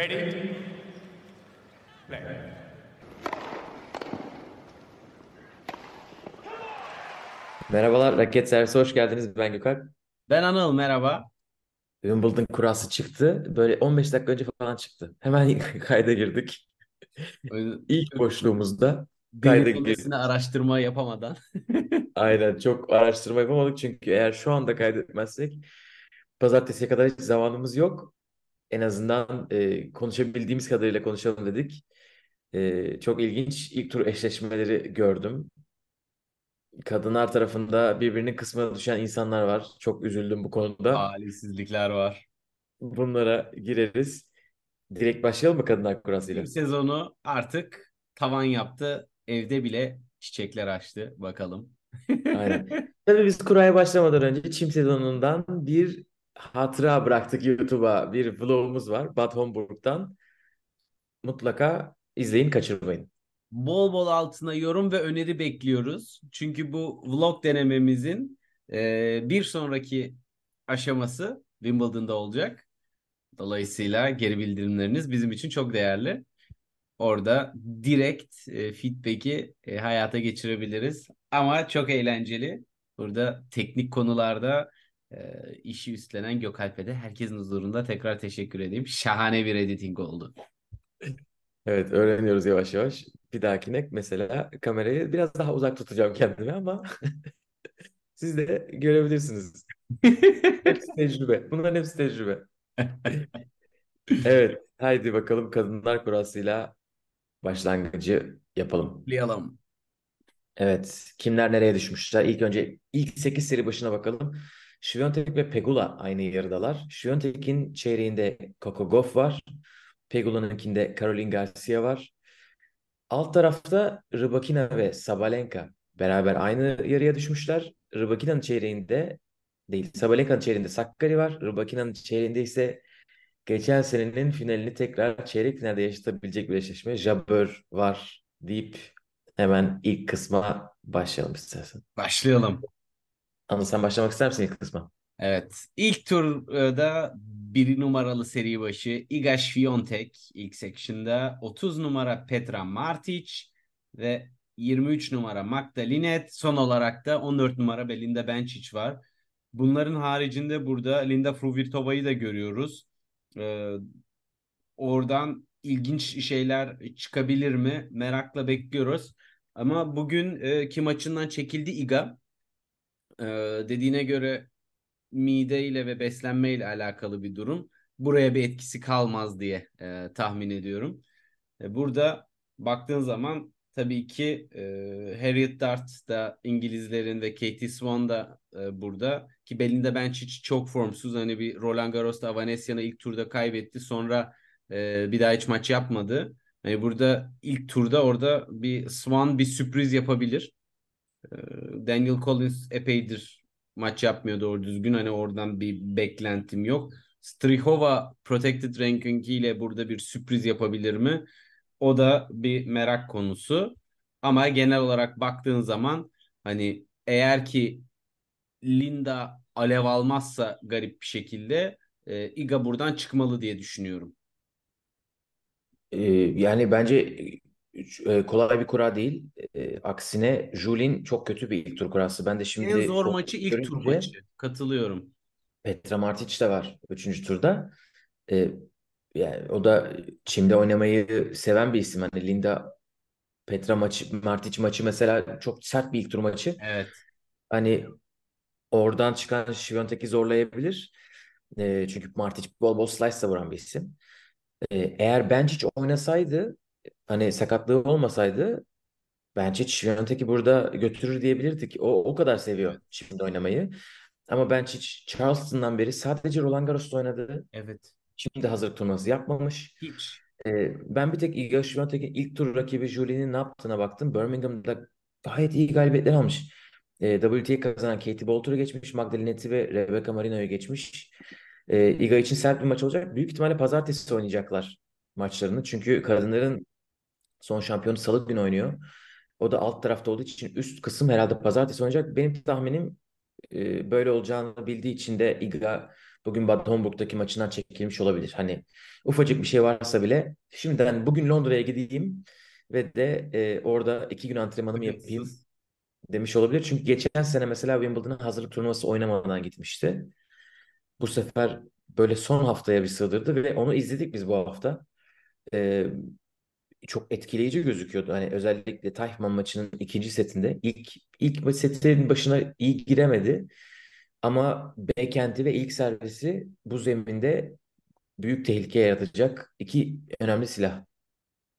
Ready? Play. Merhabalar, Raket Servisi hoş geldiniz. Ben Gökalp. Ben Anıl merhaba. Wimbledon kurası çıktı. Böyle 15 dakika önce falan çıktı. Hemen kayda girdik. İlk boşluğumuzda kayda girdik. Araştırma yapamadan. Aynen çok araştırma yapamadık çünkü eğer şu anda kaydetmezsek pazartesiye kadar hiç zamanımız yok. En azından e, konuşabildiğimiz kadarıyla konuşalım dedik. E, çok ilginç ilk tur eşleşmeleri gördüm. Kadınlar tarafında birbirinin kısmına düşen insanlar var. Çok üzüldüm bu konuda. Talihsizlikler var. Bunlara gireriz. Direkt başlayalım mı kadınlar kurasıyla? Sezonu artık tavan yaptı. Evde bile çiçekler açtı. Bakalım. Aynen. Tabii biz kuraya başlamadan önce çim sezonundan bir hatıra bıraktık YouTube'a. Bir vlogumuz var Bad Homburg'dan. Mutlaka izleyin, kaçırmayın. Bol bol altına yorum ve öneri bekliyoruz. Çünkü bu vlog denememizin e, bir sonraki aşaması Wimbledon'da olacak. Dolayısıyla geri bildirimleriniz bizim için çok değerli. Orada direkt e, feedback'i e, hayata geçirebiliriz. Ama çok eğlenceli. Burada teknik konularda e, işi üstlenen Gökalp'e de herkesin huzurunda tekrar teşekkür edeyim. Şahane bir editing oldu. Evet, öğreniyoruz yavaş yavaş. Bir dahakine mesela kamerayı biraz daha uzak tutacağım kendime ama siz de görebilirsiniz. Hepsi tecrübe. Bunların hepsi tecrübe. Evet, haydi bakalım kadınlar kurasıyla başlangıcı yapalım. Kutlayalım. Evet, kimler nereye düşmüşler? İlk önce ilk 8 seri başına bakalım. Świątek ve Pegula aynı yarıdalar. Świątek'in çeyreğinde Coco Gauff var. Pegula'nınkinde Caroline Garcia var. Alt tarafta Rybakina ve Sabalenka beraber aynı yarıya düşmüşler. Rybakina'nın çeyreğinde değil, Sabalenka'nın çeyreğinde Sakkari var. Rybakina'nın çeyreğinde ise geçen senenin finalini tekrar çeyrek finalde yaşatabilecek bir eşleşme Jabeur var deyip hemen ilk kısma başlayalım istersen. Başlayalım. Anıl sen başlamak ister misin ilk kısma? Evet. İlk turda bir numaralı seri başı Iga Świątek ilk section'da 30 numara Petra Martic ve 23 numara Magda Linette son olarak da 14 numara Belinda Bencic var. Bunların haricinde burada Linda Fruhvirtova'yı da görüyoruz. Ee, oradan ilginç şeyler çıkabilir mi? Merakla bekliyoruz. Ama bugün e, ki maçından çekildi Iga. Ee, dediğine göre mideyle ve beslenmeyle alakalı bir durum. Buraya bir etkisi kalmaz diye e, tahmin ediyorum. E, burada baktığın zaman tabii ki e, Harriet Dart da İngilizlerin ve Katie Swan da e, burada. Ki Belinda Bencic çok formsuz. Hani bir Roland Garros'ta Avanesyan'ı ilk turda kaybetti. Sonra e, bir daha hiç maç yapmadı. Hani burada ilk turda orada bir Swan bir sürpriz yapabilir. E, Daniel Collins epeydir maç yapmıyor doğru düzgün. Hani oradan bir beklentim yok. Strihova protected ranking ile burada bir sürpriz yapabilir mi? O da bir merak konusu. Ama genel olarak baktığın zaman hani eğer ki Linda alev almazsa garip bir şekilde e, Iga buradan çıkmalı diye düşünüyorum. Ee, yani bence kolay bir kura değil. E, aksine Julin çok kötü bir ilk tur kurası. Ben de şimdi En zor maçı ilk tur maçı. Katılıyorum. Petra Martic de var 3. turda. E, yani o da çimde oynamayı seven bir isim. Hani Linda Petra maçı, Martic maçı mesela çok sert bir ilk tur maçı. Evet. Hani oradan çıkan Świątek'i zorlayabilir. E, çünkü Martic bol bol slice vuran bir isim. E, eğer Bencic oynasaydı hani sakatlığı olmasaydı Bencic Świątek'i burada götürür diyebilirdik. O, o kadar seviyor şimdi oynamayı. Ama Bencic Charleston'dan beri sadece Roland Garros'ta oynadı. Evet. Şimdi hazırlık turnuvası yapmamış. Hiç. Ee, ben bir tek Iga Świątek'in ilk tur rakibi Julie'nin ne yaptığına baktım. Birmingham'da gayet iyi galibiyetler almış. Ee, WTA kazanan Katie Boulter'ı geçmiş. Magdalenet'i ve Rebecca Marino'yu geçmiş. Ee, Iga için sert bir maç olacak. Büyük ihtimalle pazartesi oynayacaklar maçlarını. Çünkü kadınların son şampiyonu salı günü oynuyor. O da alt tarafta olduğu için üst kısım herhalde pazartesi oynayacak. Benim tahminim e, böyle olacağını bildiği için de Iga bugün Bad Homburg'daki maçından çekilmiş olabilir. Hani ufacık bir şey varsa bile şimdiden bugün Londra'ya gideyim ve de e, orada iki gün antrenmanımı yapayım demiş olabilir. Çünkü geçen sene mesela Wimbledon'a hazırlık turnuvası oynamadan gitmişti. Bu sefer böyle son haftaya bir sığdırdı ve onu izledik biz bu hafta. Ee, çok etkileyici gözüküyordu. Hani özellikle Tayfman maçının ikinci setinde ilk ilk setin başına iyi giremedi. Ama backhand'i ve ilk servisi bu zeminde büyük tehlike yaratacak iki önemli silah.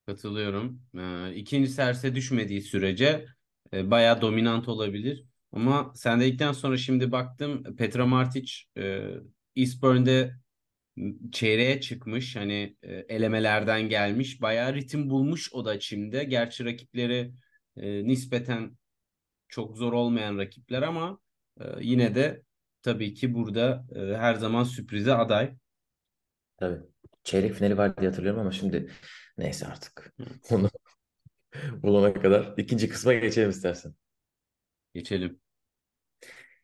Katılıyorum. Ee, ikinci serse düşmediği sürece e, bayağı dominant olabilir. Ama sen dedikten sonra şimdi baktım Petra Martic e, çeyreğe çıkmış. Hani e, elemelerden gelmiş. Bayağı ritim bulmuş o da şimdi. Gerçi rakipleri e, nispeten çok zor olmayan rakipler ama e, yine de tabii ki burada e, her zaman sürprize aday. Tabii. Çeyrek finali var diye hatırlıyorum ama şimdi neyse artık. Onu bulana kadar ikinci kısma geçelim istersen. Geçelim.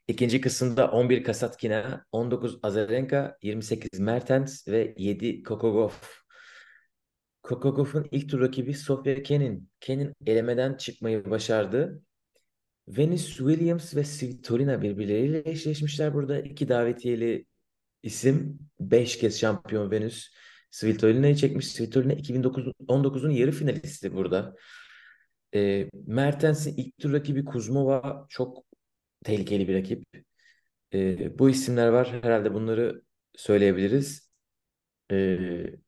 İkinci kısımda 11 Kasatkina, 19 Azarenka, 28 Mertens ve 7 Kokogov. Kokogov'un ilk tur rakibi Sofia Kenin. Kenin elemeden çıkmayı başardı. Venus Williams ve Svitolina birbirleriyle eşleşmişler burada. İki davetiyeli isim. Beş kez şampiyon Venus. Svitolina'yı çekmiş. Svitolina 2019'un yarı finalisti burada. E, Mertens'in ilk tur rakibi Kuzmova çok tehlikeli bir rakip. E, bu isimler var. Herhalde bunları söyleyebiliriz. E,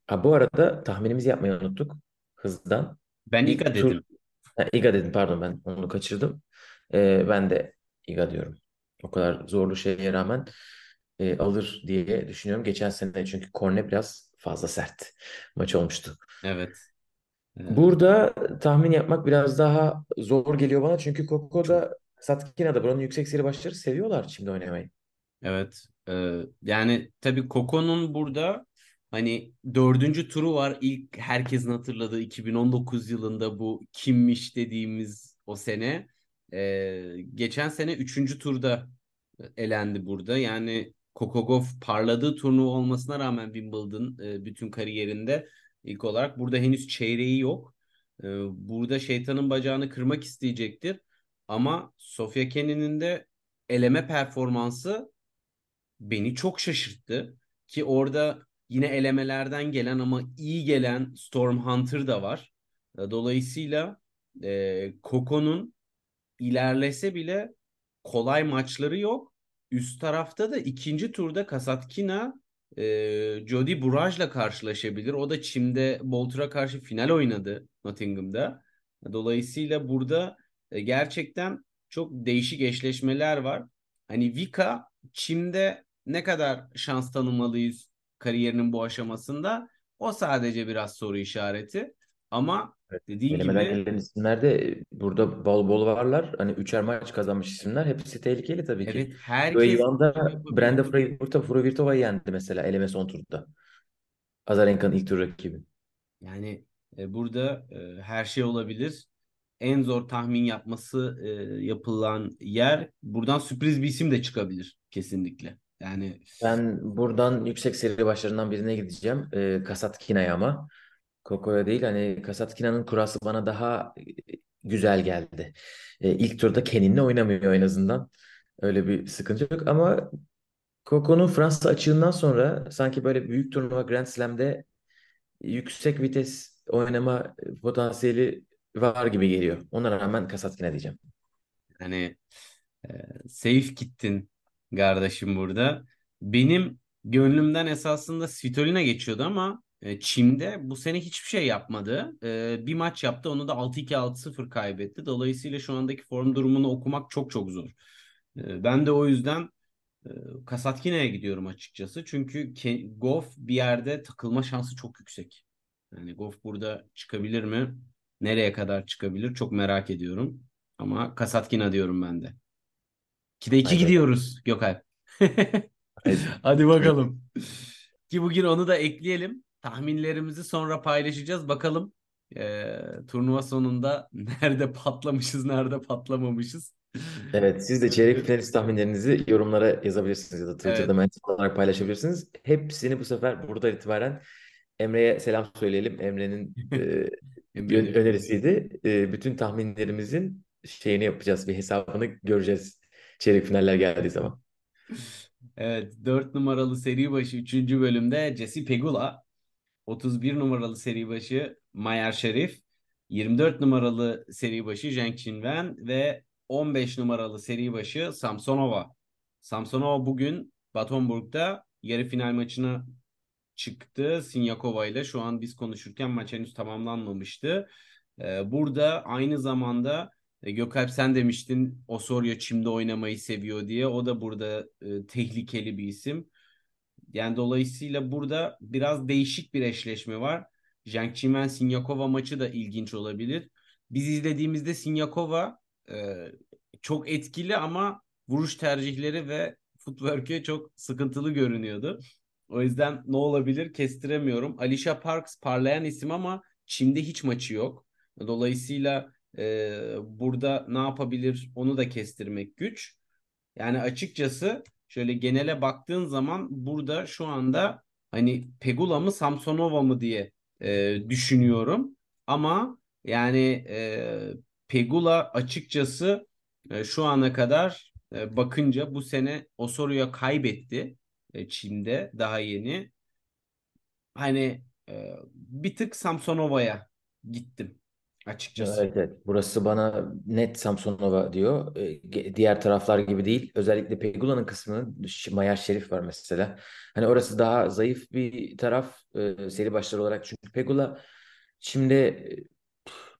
ha, bu arada tahminimizi yapmayı unuttuk. Hızdan. Ben İlk Iga tur... dedim. Ha, Iga dedim pardon ben onu kaçırdım. E, ben de Iga diyorum. O kadar zorlu şeye rağmen e, alır diye düşünüyorum. Geçen sene çünkü korne biraz fazla sert maç olmuştu. Evet. Ee, Burada tahmin yapmak biraz daha zor geliyor bana çünkü Koko'da Satkina'da buranın yüksek seri başları seviyorlar şimdi oynamayı. Evet. Ee, yani tabii Koko'nun burada hani dördüncü turu var. İlk herkesin hatırladığı 2019 yılında bu kimmiş dediğimiz o sene. Ee, geçen sene üçüncü turda elendi burada. Yani Kokogov parladığı turnuva olmasına rağmen Wimbledon e, bütün kariyerinde ilk olarak burada henüz çeyreği yok. Ee, burada şeytanın bacağını kırmak isteyecektir. Ama Sofia Kenin'in de eleme performansı beni çok şaşırttı. Ki orada yine elemelerden gelen ama iyi gelen Storm Hunter da var. Dolayısıyla e, Coco'nun ilerlese bile kolay maçları yok. Üst tarafta da ikinci turda Kasatkina e, Jody Burraj'la karşılaşabilir. O da Çim'de Bolter'a karşı final oynadı Nottingham'da. Dolayısıyla burada e, gerçekten çok değişik eşleşmeler var. Hani Vika Çim'de ne kadar şans tanımalıyız kariyerinin bu aşamasında? O sadece biraz soru işareti. Ama Evet. dediğin gibi gelen isimler de burada bol bol varlar. Hani üçer maç kazanmış isimler. Hepsi tehlikeli tabii ki. evet herkes Ivan da yapabilir. Brenda Fruhvirtova Fruhvirtova'yı yendi mesela eleme son turda. Azarenka'nın ilk tur rakibi. Yani e, burada e, her şey olabilir. En zor tahmin yapması e, yapılan yer buradan sürpriz bir isim de çıkabilir kesinlikle. Yani Ben buradan yüksek seri başlarından birine gideceğim. Ee, Kasatkina'ya ama. Koko'ya değil. Hani Kasatkina'nın kurası bana daha e, güzel geldi. Ee, ilk turda Kenin'le oynamıyor en azından. Öyle bir sıkıntı yok ama Coco'nun Fransa açığından sonra sanki böyle büyük turnuva Grand Slam'de yüksek vites oynama potansiyeli var gibi geliyor. Ona rağmen Kasatkina diyeceğim. hani e, safe gittin kardeşim burada. Benim gönlümden esasında Svitolina geçiyordu ama e, Çim'de bu sene hiçbir şey yapmadı. E, bir maç yaptı onu da 6-2 6-0 kaybetti. Dolayısıyla şu andaki form durumunu okumak çok çok zor. E, ben de o yüzden e, Kasatkina'ya gidiyorum açıkçası. Çünkü Goff bir yerde takılma şansı çok yüksek. Yani Goff burada çıkabilir mi? Nereye kadar çıkabilir? Çok merak ediyorum. Ama Kasatkina diyorum ben de. 2'de 2 Haydi. gidiyoruz Gökhan. Hadi bakalım. Ki bugün onu da ekleyelim. Tahminlerimizi sonra paylaşacağız. Bakalım eee, turnuva sonunda nerede patlamışız, nerede patlamamışız. Evet, siz de çeyrek finalist tahminlerinizi yorumlara yazabilirsiniz ya da Twitter'da Evet. olarak paylaşabilirsiniz. Hepsini bu sefer buradan itibaren Emre'ye selam söyleyelim. Emre'nin e, Önerisiydi. E, bütün tahminlerimizin şeyini yapacağız, bir hesabını göreceğiz çeyrek finaller geldiği zaman. Evet, 4 numaralı seri başı 3. bölümde Jesse Pegula, 31 numaralı seri başı Mayer Şerif, 24 numaralı seri başı Zheng Qinwen ve 15 numaralı seri başı Samsonova. Samsonova bugün Batonburg'da yarı final maçına çıktı Sinyakova ile. Şu an biz konuşurken maç henüz tamamlanmamıştı. Ee, burada aynı zamanda e, Gökalp sen demiştin Osorio çimde oynamayı seviyor diye. O da burada e, tehlikeli bir isim. Yani dolayısıyla burada biraz değişik bir eşleşme var. Zhang Qinwen Sinyakova maçı da ilginç olabilir. Biz izlediğimizde Sinyakova e, çok etkili ama vuruş tercihleri ve footwork'ü çok sıkıntılı görünüyordu. O yüzden ne olabilir kestiremiyorum. Alicia Parks parlayan isim ama Çim'de hiç maçı yok. Dolayısıyla e, burada ne yapabilir onu da kestirmek güç. Yani açıkçası şöyle genele baktığın zaman burada şu anda hani Pegula mı Samsonova mı diye e, düşünüyorum. Ama yani e, Pegula açıkçası e, şu ana kadar e, bakınca bu sene Osorio'ya kaybetti Çin'de daha yeni. Hani e, bir tık Samsonova'ya gittim açıkçası. Evet, evet. Burası bana net Samsonova diyor. Ge- Diğer taraflar gibi değil. Özellikle Pegula'nın kısmı, Mayer Şerif var mesela. Hani orası daha zayıf bir taraf e, seri başları olarak. Çünkü Pegula şimdi e,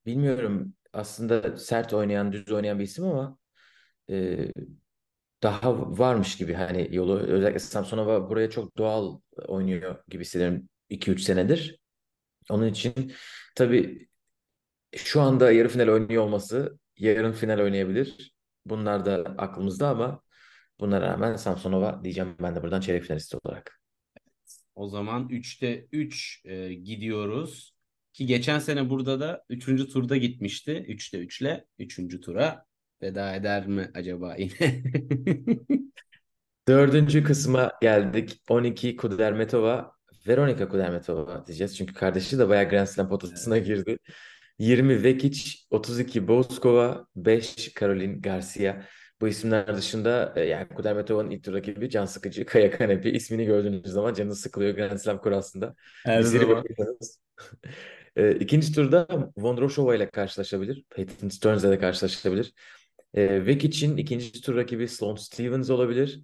bilmiyorum aslında sert oynayan, düz oynayan bir isim ama e, daha varmış gibi hani yolu. Özellikle Samsonova buraya çok doğal oynuyor gibi hissediyorum 2-3 senedir. Onun için tabii şu anda yarı final oynuyor olması yarın final oynayabilir. Bunlar da aklımızda ama buna rağmen Samsonova diyeceğim ben de buradan çeyrek finalist olarak. O zaman 3'te 3 e, gidiyoruz. Ki geçen sene burada da 3. turda gitmişti. 3'te 3 ile 3. tura veda eder mi acaba yine? Dördüncü kısma geldik. 12 Kudermetova, Veronika Kudermetova diyeceğiz. Çünkü kardeşi de bayağı Grand Slam potasına girdi. 20 Vekic, 32 Bouzkova, 5 Caroline Garcia. Bu isimler dışında e, yani Kudermetova'nın ilk tur rakibi can sıkıcı Kaya Kanepi. ismini gördüğünüz zaman canınız sıkılıyor Grand Slam kurasında. Her zaman. E, ikinci turda Vondrousova ile karşılaşabilir. Peyton Stearns ile de karşılaşabilir. E, Vekic'in ikinci tur rakibi Sloane Stevens olabilir.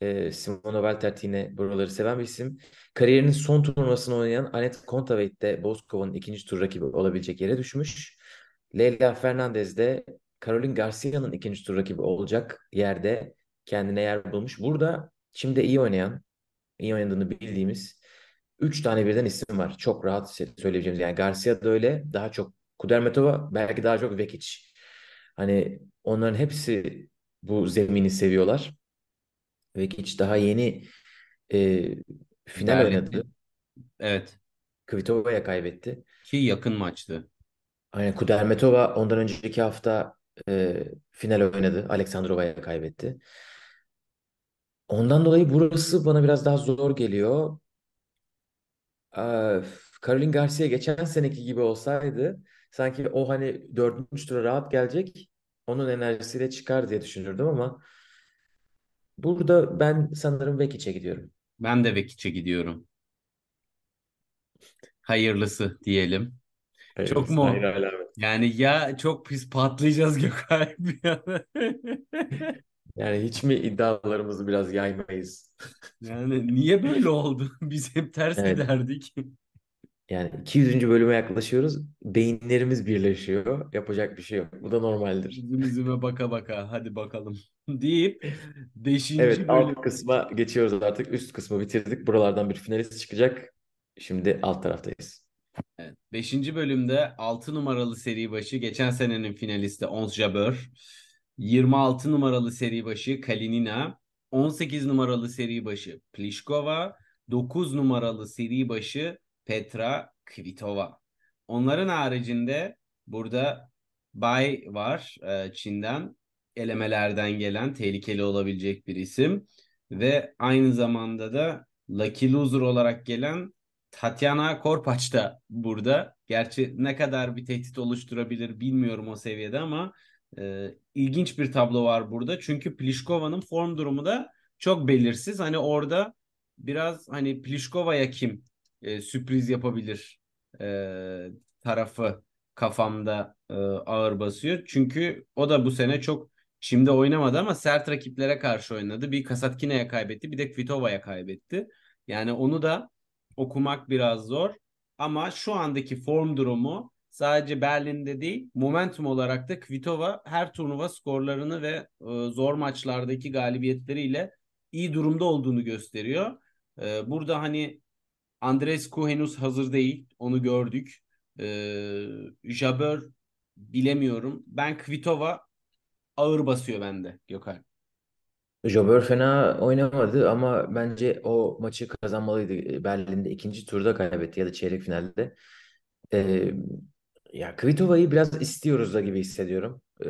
E, Simona Valtert yine buraları seven bir isim. Kariyerinin son turnuvasını oynayan Anett Kontaveit de Bozkova'nın ikinci tur rakibi olabilecek yere düşmüş. Leyla Fernandez de Caroline Garcia'nın ikinci tur rakibi olacak yerde kendine yer bulmuş. Burada şimdi iyi oynayan, iyi oynadığını bildiğimiz 3 tane birden isim var. Çok rahat söyleyebileceğimiz. Yani Garcia da öyle. Daha çok Kudermetova, belki daha çok Vekic. Hani onların hepsi bu zemini seviyorlar. Vekic daha yeni e, final Berlin. oynadı. Evet. Kvitova'ya kaybetti. Ki yakın maçtı. Aynen Kudermetova ondan önceki hafta e, final oynadı. Aleksandrova'ya kaybetti. Ondan dolayı burası bana biraz daha zor geliyor. Ee, Caroline Garcia geçen seneki gibi olsaydı sanki o hani dördüncü tura rahat gelecek onun enerjisiyle çıkar diye düşünürdüm ama burada ben sanırım Vekic'e gidiyorum. Ben de Vekic'e gidiyorum. Hayırlısı diyelim. Çok mu? Hayır. Yani ya çok pis patlayacağız Gökalp ya. Yani hiç mi iddialarımızı biraz yaymayız? Yani niye böyle oldu? Biz hep ters Evet. giderdik. Yani 200. bölüme yaklaşıyoruz. Beyinlerimiz birleşiyor. Yapacak bir şey yok. Bu da normaldir. Yüzüm yüzüme baka baka hadi bakalım deyip 5. Evet, bölüm. alt kısma geçiyoruz artık. Üst kısmı bitirdik. Buralardan bir finalist çıkacak. Şimdi alt taraftayız. Evet, 5. bölümde 6 numaralı seri başı geçen senenin finalisti Ons Jabeur. 26 numaralı seri başı Kalinina. 18 numaralı seri başı Pliskova. 9 numaralı seri başı Petra Kvitova. Onların haricinde burada Bay var e, Çin'den. elemelerden gelen tehlikeli olabilecek bir isim. Ve aynı zamanda da Lucky Loser olarak gelen Tatiana Korpaç da burada. Gerçi ne kadar bir tehdit oluşturabilir bilmiyorum o seviyede ama e, ilginç bir tablo var burada. Çünkü Pliškova'nın form durumu da çok belirsiz. Hani orada biraz hani Pliškova'ya kim e, sürpriz yapabilir e, tarafı kafamda e, ağır basıyor. Çünkü o da bu sene çok Şimdi oynamadı ama sert rakiplere karşı oynadı. Bir Kasatkina'ya kaybetti, bir de Kvitova'ya kaybetti. Yani onu da okumak biraz zor. Ama şu andaki form durumu sadece Berlin'de değil, momentum olarak da Kvitova her turnuva skorlarını ve e, zor maçlardaki galibiyetleriyle iyi durumda olduğunu gösteriyor. E, burada hani Andrescu henüz hazır değil, onu gördük. E, Jabeur bilemiyorum. Ben Kvitova ağır basıyor bende Gökhan. Jobber fena oynamadı ama bence o maçı kazanmalıydı. Berlin'de ikinci turda kaybetti ya da çeyrek finalde. Ee, ya Kvitova'yı biraz istiyoruz da gibi hissediyorum. Ee,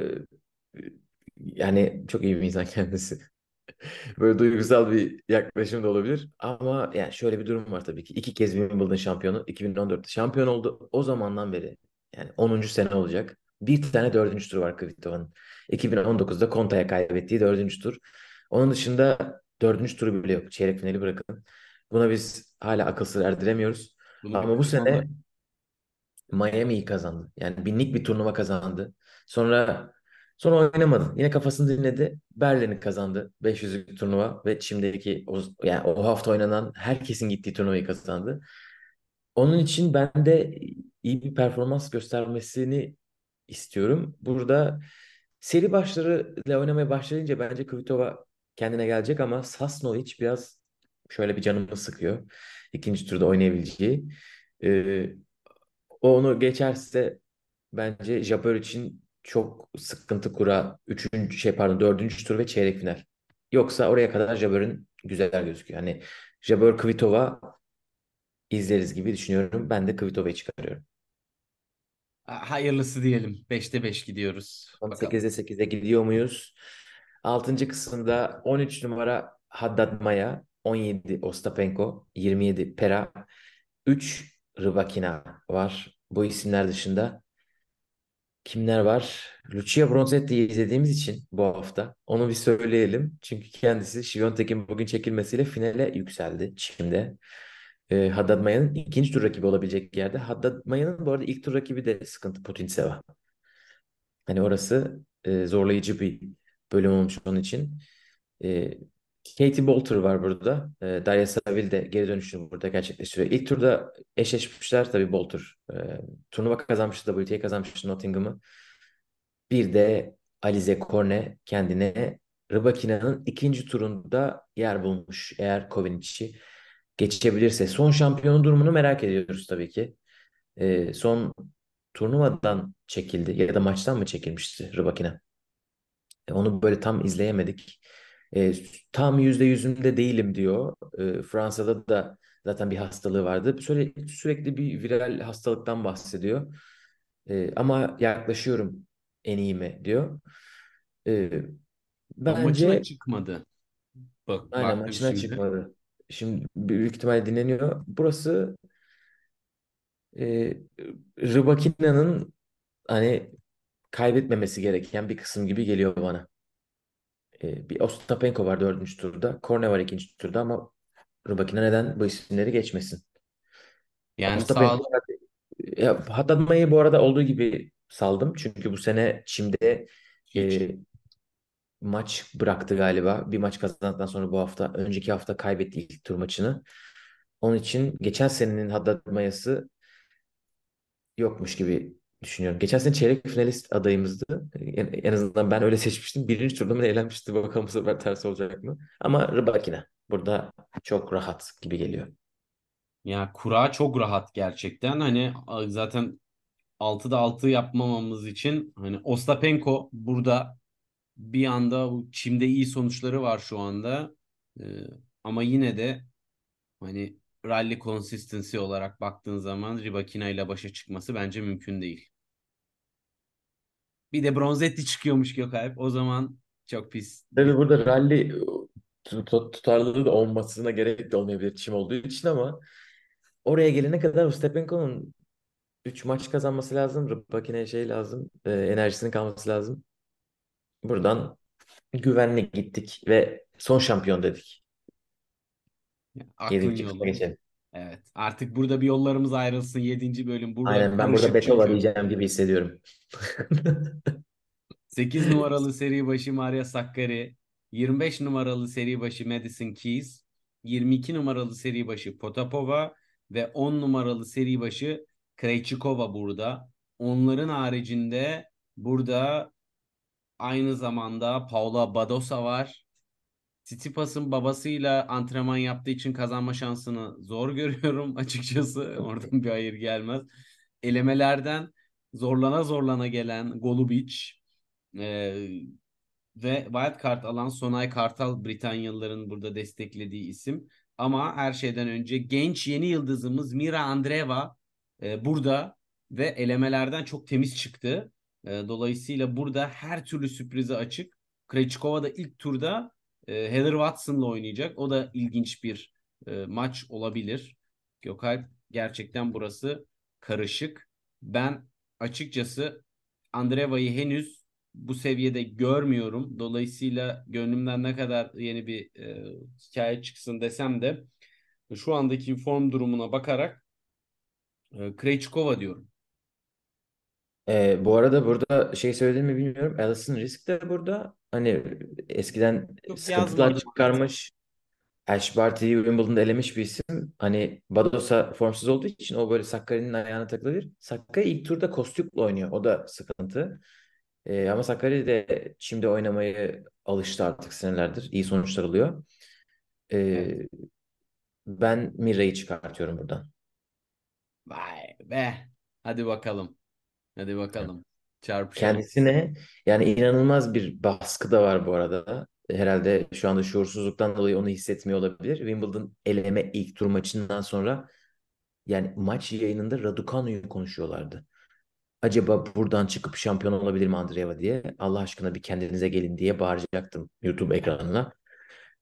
yani çok iyi bir insan kendisi. Böyle duygusal bir yaklaşım da olabilir. Ama yani şöyle bir durum var tabii ki. İki kez Wimbledon şampiyonu. 2014'te şampiyon oldu. O zamandan beri yani 10. sene olacak. Bir tane dördüncü tur var Kvitova'nın. 2019'da Konta'ya kaybettiği dördüncü tur. Onun dışında dördüncü turu bile yok. Çeyrek finali bırakın. Buna biz hala akıl sır erdiremiyoruz. Bunu Ama bu sene. Miami'yi kazandı. Yani binlik bir turnuva kazandı. Sonra sonra oynamadı. Yine kafasını dinledi. Berlin'i kazandı. 500'lük turnuva ve şimdiki o, yani o hafta oynanan herkesin gittiği turnuvayı kazandı. Onun için ben de iyi bir performans göstermesini istiyorum. Burada seri başlarıyla oynamaya başlayınca bence Kvitova kendine gelecek ama Sasnovic biraz şöyle bir canımı sıkıyor. İkinci turda oynayabileceği. Ee, o onu geçerse bence Jabeur için çok sıkıntı kura. Üçüncü şey pardon dördüncü tur ve çeyrek final. Yoksa oraya kadar Jabeur'ün güzel gözüküyor. Hani Jabeur Kvitova izleriz gibi düşünüyorum. Ben de Kvitova'yı çıkarıyorum. Hayırlısı diyelim. 5'te 5 gidiyoruz. Bakalım. 8'de 8'e gidiyor muyuz? 6. kısımda 13 numara Haddad Maya, 17 Ostapenko, 27 Pera, 3 Rybakina var. Bu isimler dışında kimler var? Lucia Bronzetti'yi izlediğimiz için bu hafta onu bir söyleyelim. Çünkü kendisi Şiviyontek'in bugün çekilmesiyle finale yükseldi Çim'de. Ee, Haddad Maya'nın ikinci tur rakibi olabilecek yerde. Haddad Maya'nın bu arada ilk tur rakibi de sıkıntı Putintseva. Hani orası e, zorlayıcı bir bölüm olmuş onun için. E, Katie Bolter var burada. E, Darya Savil de geri dönüşünü burada gerçekleştiriyor. İlk turda eşleşmişler tabii Bolter. E, turnuva kazanmıştı, WTA kazanmıştı Nottingham'ı. Bir de Alize Korne kendine Rybakina'nın ikinci turunda yer bulmuş. Eğer Kovinic'i geçebilirse. Son şampiyonun durumunu merak ediyoruz tabii ki. E, son turnuvadan çekildi ya da maçtan mı çekilmişti Rybakina? E, onu böyle tam izleyemedik. E, tam yüzde yüzünde değilim diyor. E, Fransa'da da zaten bir hastalığı vardı. Sürekli, sürekli bir viral hastalıktan bahsediyor. E, ama yaklaşıyorum en iyime diyor. E, bence maçına çıkmadı. Bak, aynen maçına şimdi. çıkmadı. Şimdi büyük ihtimalle dinleniyor. Burası e, Rybakina'nın hani kaybetmemesi gereken bir kısım gibi geliyor bana. E, bir Ostapenko var dördüncü turda. Korne var ikinci turda ama Rybakina neden bu isimleri geçmesin? Yani Ostapenko sağ ya, bu arada olduğu gibi saldım. Çünkü bu sene Çim'de hiç. e, maç bıraktı galiba. Bir maç kazandıktan sonra bu hafta, önceki hafta kaybetti ilk tur maçını. Onun için geçen senenin Haddad Maya'sı yokmuş gibi düşünüyorum. Geçen sene çeyrek finalist adayımızdı. En, azından ben öyle seçmiştim. Birinci turda mı eğlenmişti? Bakalım bu sefer ters olacak mı? Ama Rybakina burada çok rahat gibi geliyor. Ya kura çok rahat gerçekten. Hani zaten 6'da 6 yapmamamız için hani Ostapenko burada bir anda çimde iyi sonuçları var şu anda. Ee, ama yine de hani rally consistency olarak baktığın zaman Rybakina ile başa çıkması bence mümkün değil. Bir de Bronzetti çıkıyormuş Gökalp. O zaman çok pis. Tabii burada rally tut- tut- tutarlılığı da olmasına gerek de olmayabilir çim olduğu için ama oraya gelene kadar Ostapenko'nun 3 maç kazanması lazım. Rybakine şey lazım. e, enerjisinin kalması lazım. Buradan güvenli gittik ve son şampiyon dedik. Aklın 7. yolu. geçelim. Evet. Artık burada bir yollarımız ayrılsın. 7. bölüm. Burada Aynen ben burada Betola çünkü. diyeceğim gibi hissediyorum. 8 numaralı seri başı Maria Sakkari, 25 numaralı seri başı Madison Keys, 22 numaralı seri başı Potapova ve 10 numaralı seri başı Krejcikova burada. Onların haricinde burada aynı zamanda Paula Badosa var. Tsitsipas'ın babasıyla antrenman yaptığı için kazanma şansını zor görüyorum açıkçası. Oradan bir hayır gelmez. Elemelerden zorlana zorlana gelen Golubic ee, ve wildcard alan Sonay Kartal Britanyalıların burada desteklediği isim. Ama her şeyden önce genç yeni yıldızımız Mira Andreeva e, burada ve elemelerden çok temiz çıktı. E, dolayısıyla burada her türlü sürprize açık. Krejcikova da ilk turda e, Heather Watson'la oynayacak. O da ilginç bir e, maç olabilir. Gökalp gerçekten burası karışık. Ben açıkçası Andreeva'yı henüz bu seviyede görmüyorum. Dolayısıyla gönlümden ne kadar yeni bir e, hikaye çıksın desem de şu andaki form durumuna bakarak e, Krejcikova diyorum. Ee, bu arada burada şey söyledim mi bilmiyorum. Alison Risk de burada. Hani eskiden Çok sıkıntılar yazmadım. çıkarmış. Ash Barty'yi Wimbledon'da elemiş bir isim. Hani Badosa formsuz olduğu için o böyle Sakkari'nin ayağına takılabilir. Sakkari ilk turda Kostyuk'la oynuyor. O da sıkıntı. Ee, ama Sakkari de şimdi oynamayı alıştı artık senelerdir. İyi sonuçlar alıyor. Ee, Evet. ben Mira'yı çıkartıyorum buradan. Vay be. Hadi bakalım. Hadi bakalım. Çarpışalım. Kendisine yani inanılmaz bir baskı da var bu arada. Herhalde şu anda şuursuzluktan dolayı onu hissetmiyor olabilir. Wimbledon eleme ilk tur maçından sonra yani maç yayınında Raducanu'yu konuşuyorlardı. Acaba buradan çıkıp şampiyon olabilir mi Andreeva diye. Allah aşkına bir kendinize gelin diye bağıracaktım YouTube ekranına.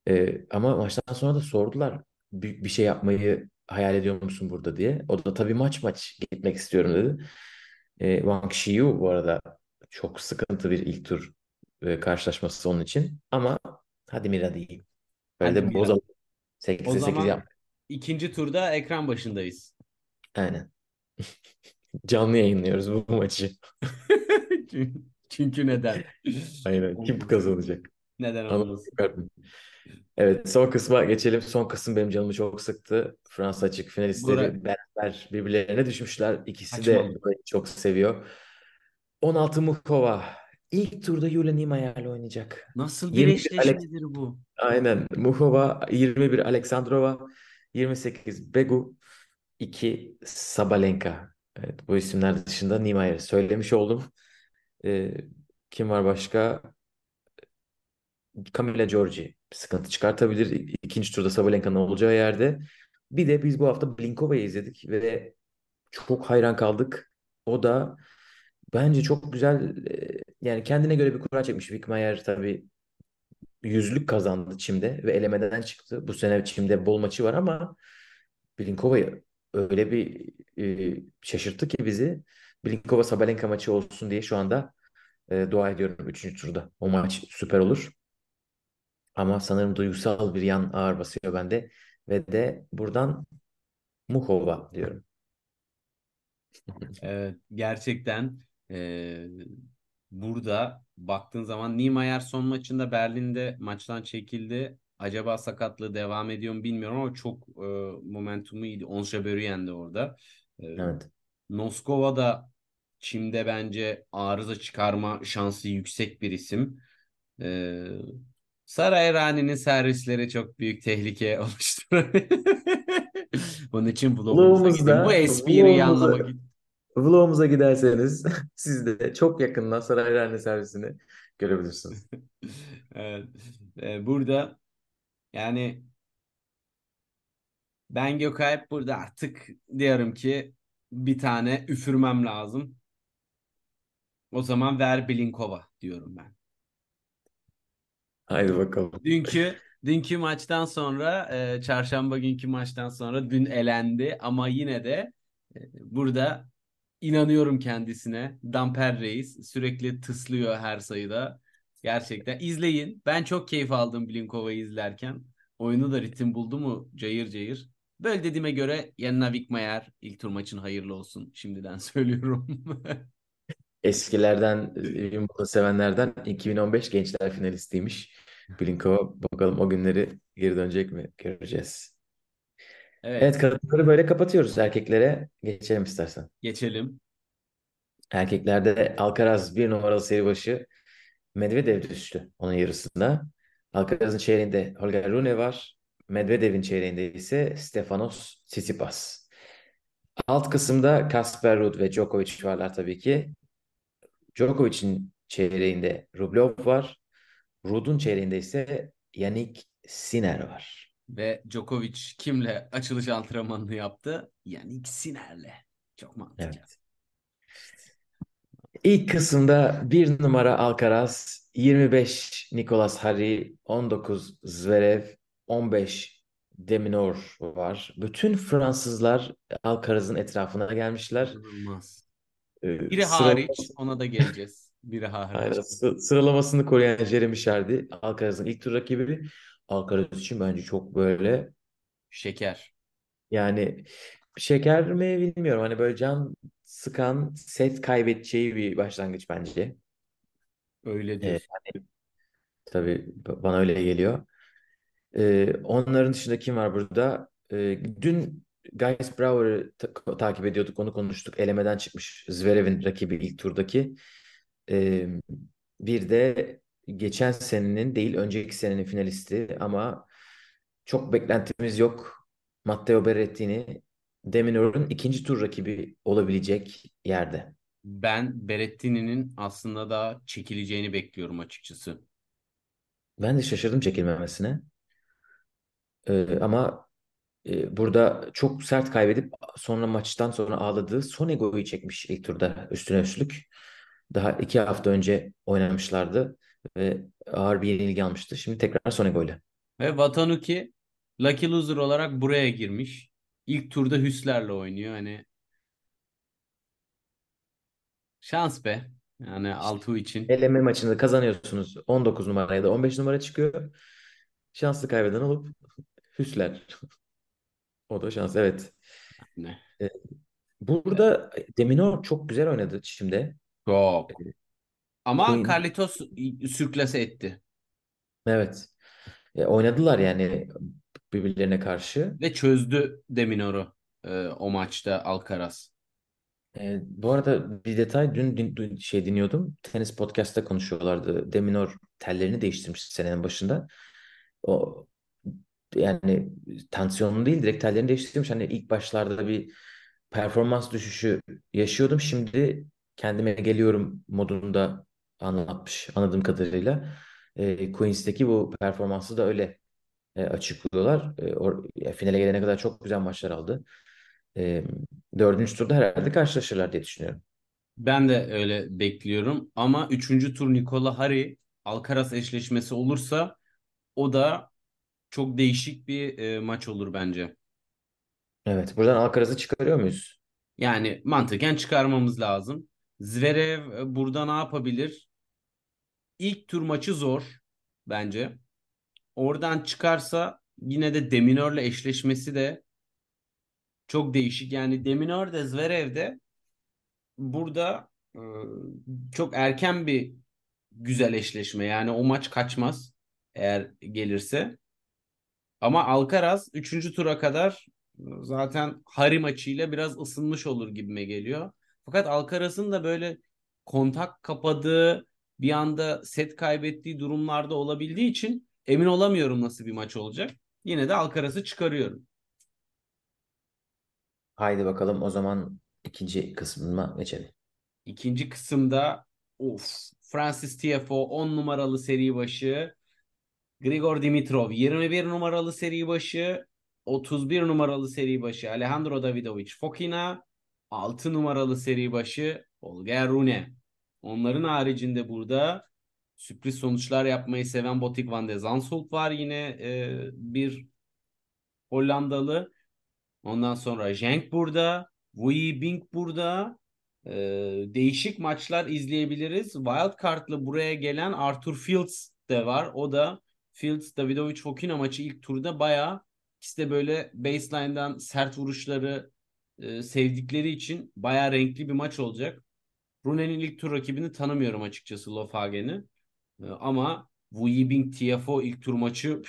Ee, ama maçtan sonra da sordular bir, bir şey yapmayı hayal ediyor musun burada diye. O da tabii maç maç gitmek istiyorum dedi. Ee, Wang Xiyu bu arada çok sıkıntı bir ilk tur e, karşılaşması onun için. Ama hadi Mira diyeyim. Böyle Hadi de bozalım. O 8'e 8 zaman yap. ikinci turda ekran başındayız. Aynen. Canlı yayınlıyoruz bu maçı. Çünkü neden? Aynen. Kim kazanacak? Neden olmasın? Evet, son kısma geçelim. Son kısım benim canımı çok sıktı. Fransa açık finalistleri Burak- beraber birbirlerine düşmüşler. İkisi de Saçmalık. burayı çok seviyor. 16 Muhova. İlk turda Yulia Nimayer'le oynayacak. Nasıl bir 21 eşleşmedir bu? Aynen. Muhova 21 Aleksandrova, 28 Begu, 2 Sabalenka. Evet, bu isimler dışında Nimayer'i söylemiş oldum. Ee, kim var başka? Camila Giorgi sıkıntı çıkartabilir. İkinci turda Sabalenka'nın olacağı yerde. Bir de biz bu hafta Blinkova'yı izledik ve çok hayran kaldık. O da bence çok güzel e, yani kendine göre bir kura çekmiş. Wickmeyer tabii yüzlük kazandı Çim'de ve elemeden çıktı. Bu sene Çim'de bol maçı var ama Blinkova'yı öyle bir e, şaşırttı ki bizi. Blinkova Sabalenka maçı olsun diye şu anda e, dua ediyorum 3. turda. O maç süper olur. Ama sanırım duygusal bir yan ağır basıyor bende. Ve de buradan Muhova diyorum. Evet, gerçekten e, burada baktığın zaman Niemeyer son maçında Berlin'de maçtan çekildi. Acaba sakatlığı devam ediyor mu bilmiyorum ama çok e, momentumu iyiydi. Jabeur yendi orada. E, Evet. Noskova da Çim'de bence arıza çıkarma şansı yüksek bir isim. E, Saray Rani'nin servisleri çok büyük tehlike oluşturuyor. Bunun için. Vlogumuzda- Bu espriyi anlamak için. Vlogumuza giderseniz siz de çok yakından Saray Rane servisini görebilirsiniz. Evet. Ee, burada yani ben Gökalp burada artık diyorum ki bir tane üfürmem lazım. O zaman ver Blinkova diyorum ben. Haydi bakalım. Dünkü dünkü maçtan sonra e, çarşamba günkü maçtan sonra dün elendi ama yine de e, burada inanıyorum kendisine. Damper Reis sürekli tıslıyor her sayıda. Gerçekten izleyin. Ben çok keyif aldım Blinkova'yı izlerken. Oyunu da ritim buldu mu cayır cayır. Böyle dediğime göre Yanına Vikmayer ilk tur maçın hayırlı olsun. Şimdiden söylüyorum. Eskilerden, Wimbledon sevenlerden 2015 gençler finalistiymiş. Blinkova bakalım o günleri geri dönecek mi göreceğiz. Evet, Evet kadınları böyle kapatıyoruz. Erkeklere geçelim istersen. geçelim. Erkeklerde Alcaraz bir numaralı seri başı Medvedev düştü onun yarısında. Alcaraz'ın çeyreğinde Holger Rune var. Medvedev'in çeyreğinde ise Stefanos Tsitsipas. Alt kısımda Kasper Ruud ve Djokovic varlar tabii ki. Djokovic'in çeyreğinde Rublev var. Ruud'un çeyreğinde ise Yannick Sinner var. Ve Djokovic kimle açılış antrenmanını yaptı? Yannick Sinner'le. Çok mantıklı. Evet. İlk kısımda bir numara Alcaraz, 25 Nicolas Harry, 19 Zverev, 15 Deminor var. Bütün Fransızlar Alcaraz'ın etrafına gelmişler. İnanılmaz. Ee, Biri sıra- hariç ona da geleceğiz. Biri hariç. Aynen. Sı- Sıralamasını koruyan Jeremy Chardy, Alcaraz'ın ilk tur rakibi. Alcaraz için bence çok böyle Şeker. yani şeker mi bilmiyorum. Hani böyle can sıkan, set kaybedeceği bir başlangıç bence. Öyle Evet. diyorsun. Tabii ba- bana öyle geliyor. Ee, onların dışında kim var burada? Ee, dün Gaius Brauer'ı ta- takip ediyorduk, onu konuştuk. Elemeden çıkmış Zverev'in rakibi ilk turdaki. Ee, bir de geçen senenin değil, önceki senenin finalisti ama çok beklentimiz yok. Matteo Berrettini, Deminor'un ikinci tur rakibi olabilecek yerde. Ben Berrettini'nin aslında daha çekileceğini bekliyorum açıkçası. Ben de şaşırdım çekilmemesine. Ee, ama e, burada çok sert kaybedip sonra maçtan sonra ağladığı Sonego'yu çekmiş ilk turda üstüne üstlük. Daha iki hafta önce oynamışlardı ve ağır bir yenilgi almıştı. Şimdi tekrar Sonego'yla. Ve Watanuki Lucky Loser olarak buraya girmiş. İlk turda Hüsler'le oynuyor. Hani şans be. Yani Altuğ için. Eleme maçını kazanıyorsunuz. 19 numara ya da 15 numara çıkıyor. Şanslı kaybeden olup Hüsler. O da şans. Evet. Ne? Burada Deminor çok güzel oynadı şimdi. Çok. Ama Queen- Carlitos sürklase etti. Evet. E, oynadılar yani birbirlerine karşı. Ve çözdü Deminor'u e, o maçta Alcaraz. E, bu arada bir detay dün, dün- dün şey dinliyordum. Tenis podcast'ta konuşuyorlardı. Deminor tellerini değiştirmiş senenin başında. O yani tansiyonunu değil direkt tellerini değiştirmiş. Hani ilk başlarda bir performans düşüşü yaşıyordum. Şimdi kendime geliyorum modunda anlatmış anladığım kadarıyla. E, Queens'teki bu performansı da öyle e, açıklıyorlar. E, or- ya finale gelene kadar çok güzel maçlar aldı. E, dördüncü turda herhalde karşılaşırlar diye düşünüyorum. Ben de öyle bekliyorum. Ama üçüncü tur Nikola Hari Alcaraz eşleşmesi olursa o da çok değişik bir e, maç olur bence. Evet, buradan Alcaraz'ı çıkarıyor muyuz? Yani mantıken çıkarmamız lazım. Zverev e, burada ne yapabilir? İlk tur maçı zor bence. Oradan çıkarsa yine de Deminör'le eşleşmesi de çok değişik. Yani Deminör de Zverev de burada e, çok erken bir güzel eşleşme. Yani o maç kaçmaz eğer gelirse. Ama Alcaraz 3. tura kadar e, zaten Hari maçıyla biraz ısınmış olur gibime geliyor. Fakat Alcaraz'ın da böyle kontak kapadığı bir anda set kaybettiği durumlarda olabildiği için emin olamıyorum nasıl bir maç olacak. Yine de Alcaraz'ı çıkarıyorum. Haydi bakalım o zaman ikinci kısmına geçelim. İkinci kısımda of Francis Tiafoe 10 numaralı seri başı Grigor Dimitrov 21 numaralı seri başı 31 numaralı seri başı Alejandro Davidovich Fokina 6 numaralı seri başı Holger Rune. Onların haricinde burada sürpriz sonuçlar yapmayı seven Botik van de Zandschulp var yine e, bir Hollandalı. Ondan sonra Genk burada. Wui Bing burada. E, değişik maçlar izleyebiliriz. Wild Card'lı buraya gelen Arthur Fields de var. O da Fields Davidovic Fokina maçı ilk turda bayağı ikisi de böyle baseline'dan sert vuruşları e, sevdikleri için bayağı renkli bir maç olacak. Rune'nin ilk tur rakibini tanımıyorum açıkçası Lofhagen'i. E, ama Wu Yibing TFO ilk tur maçı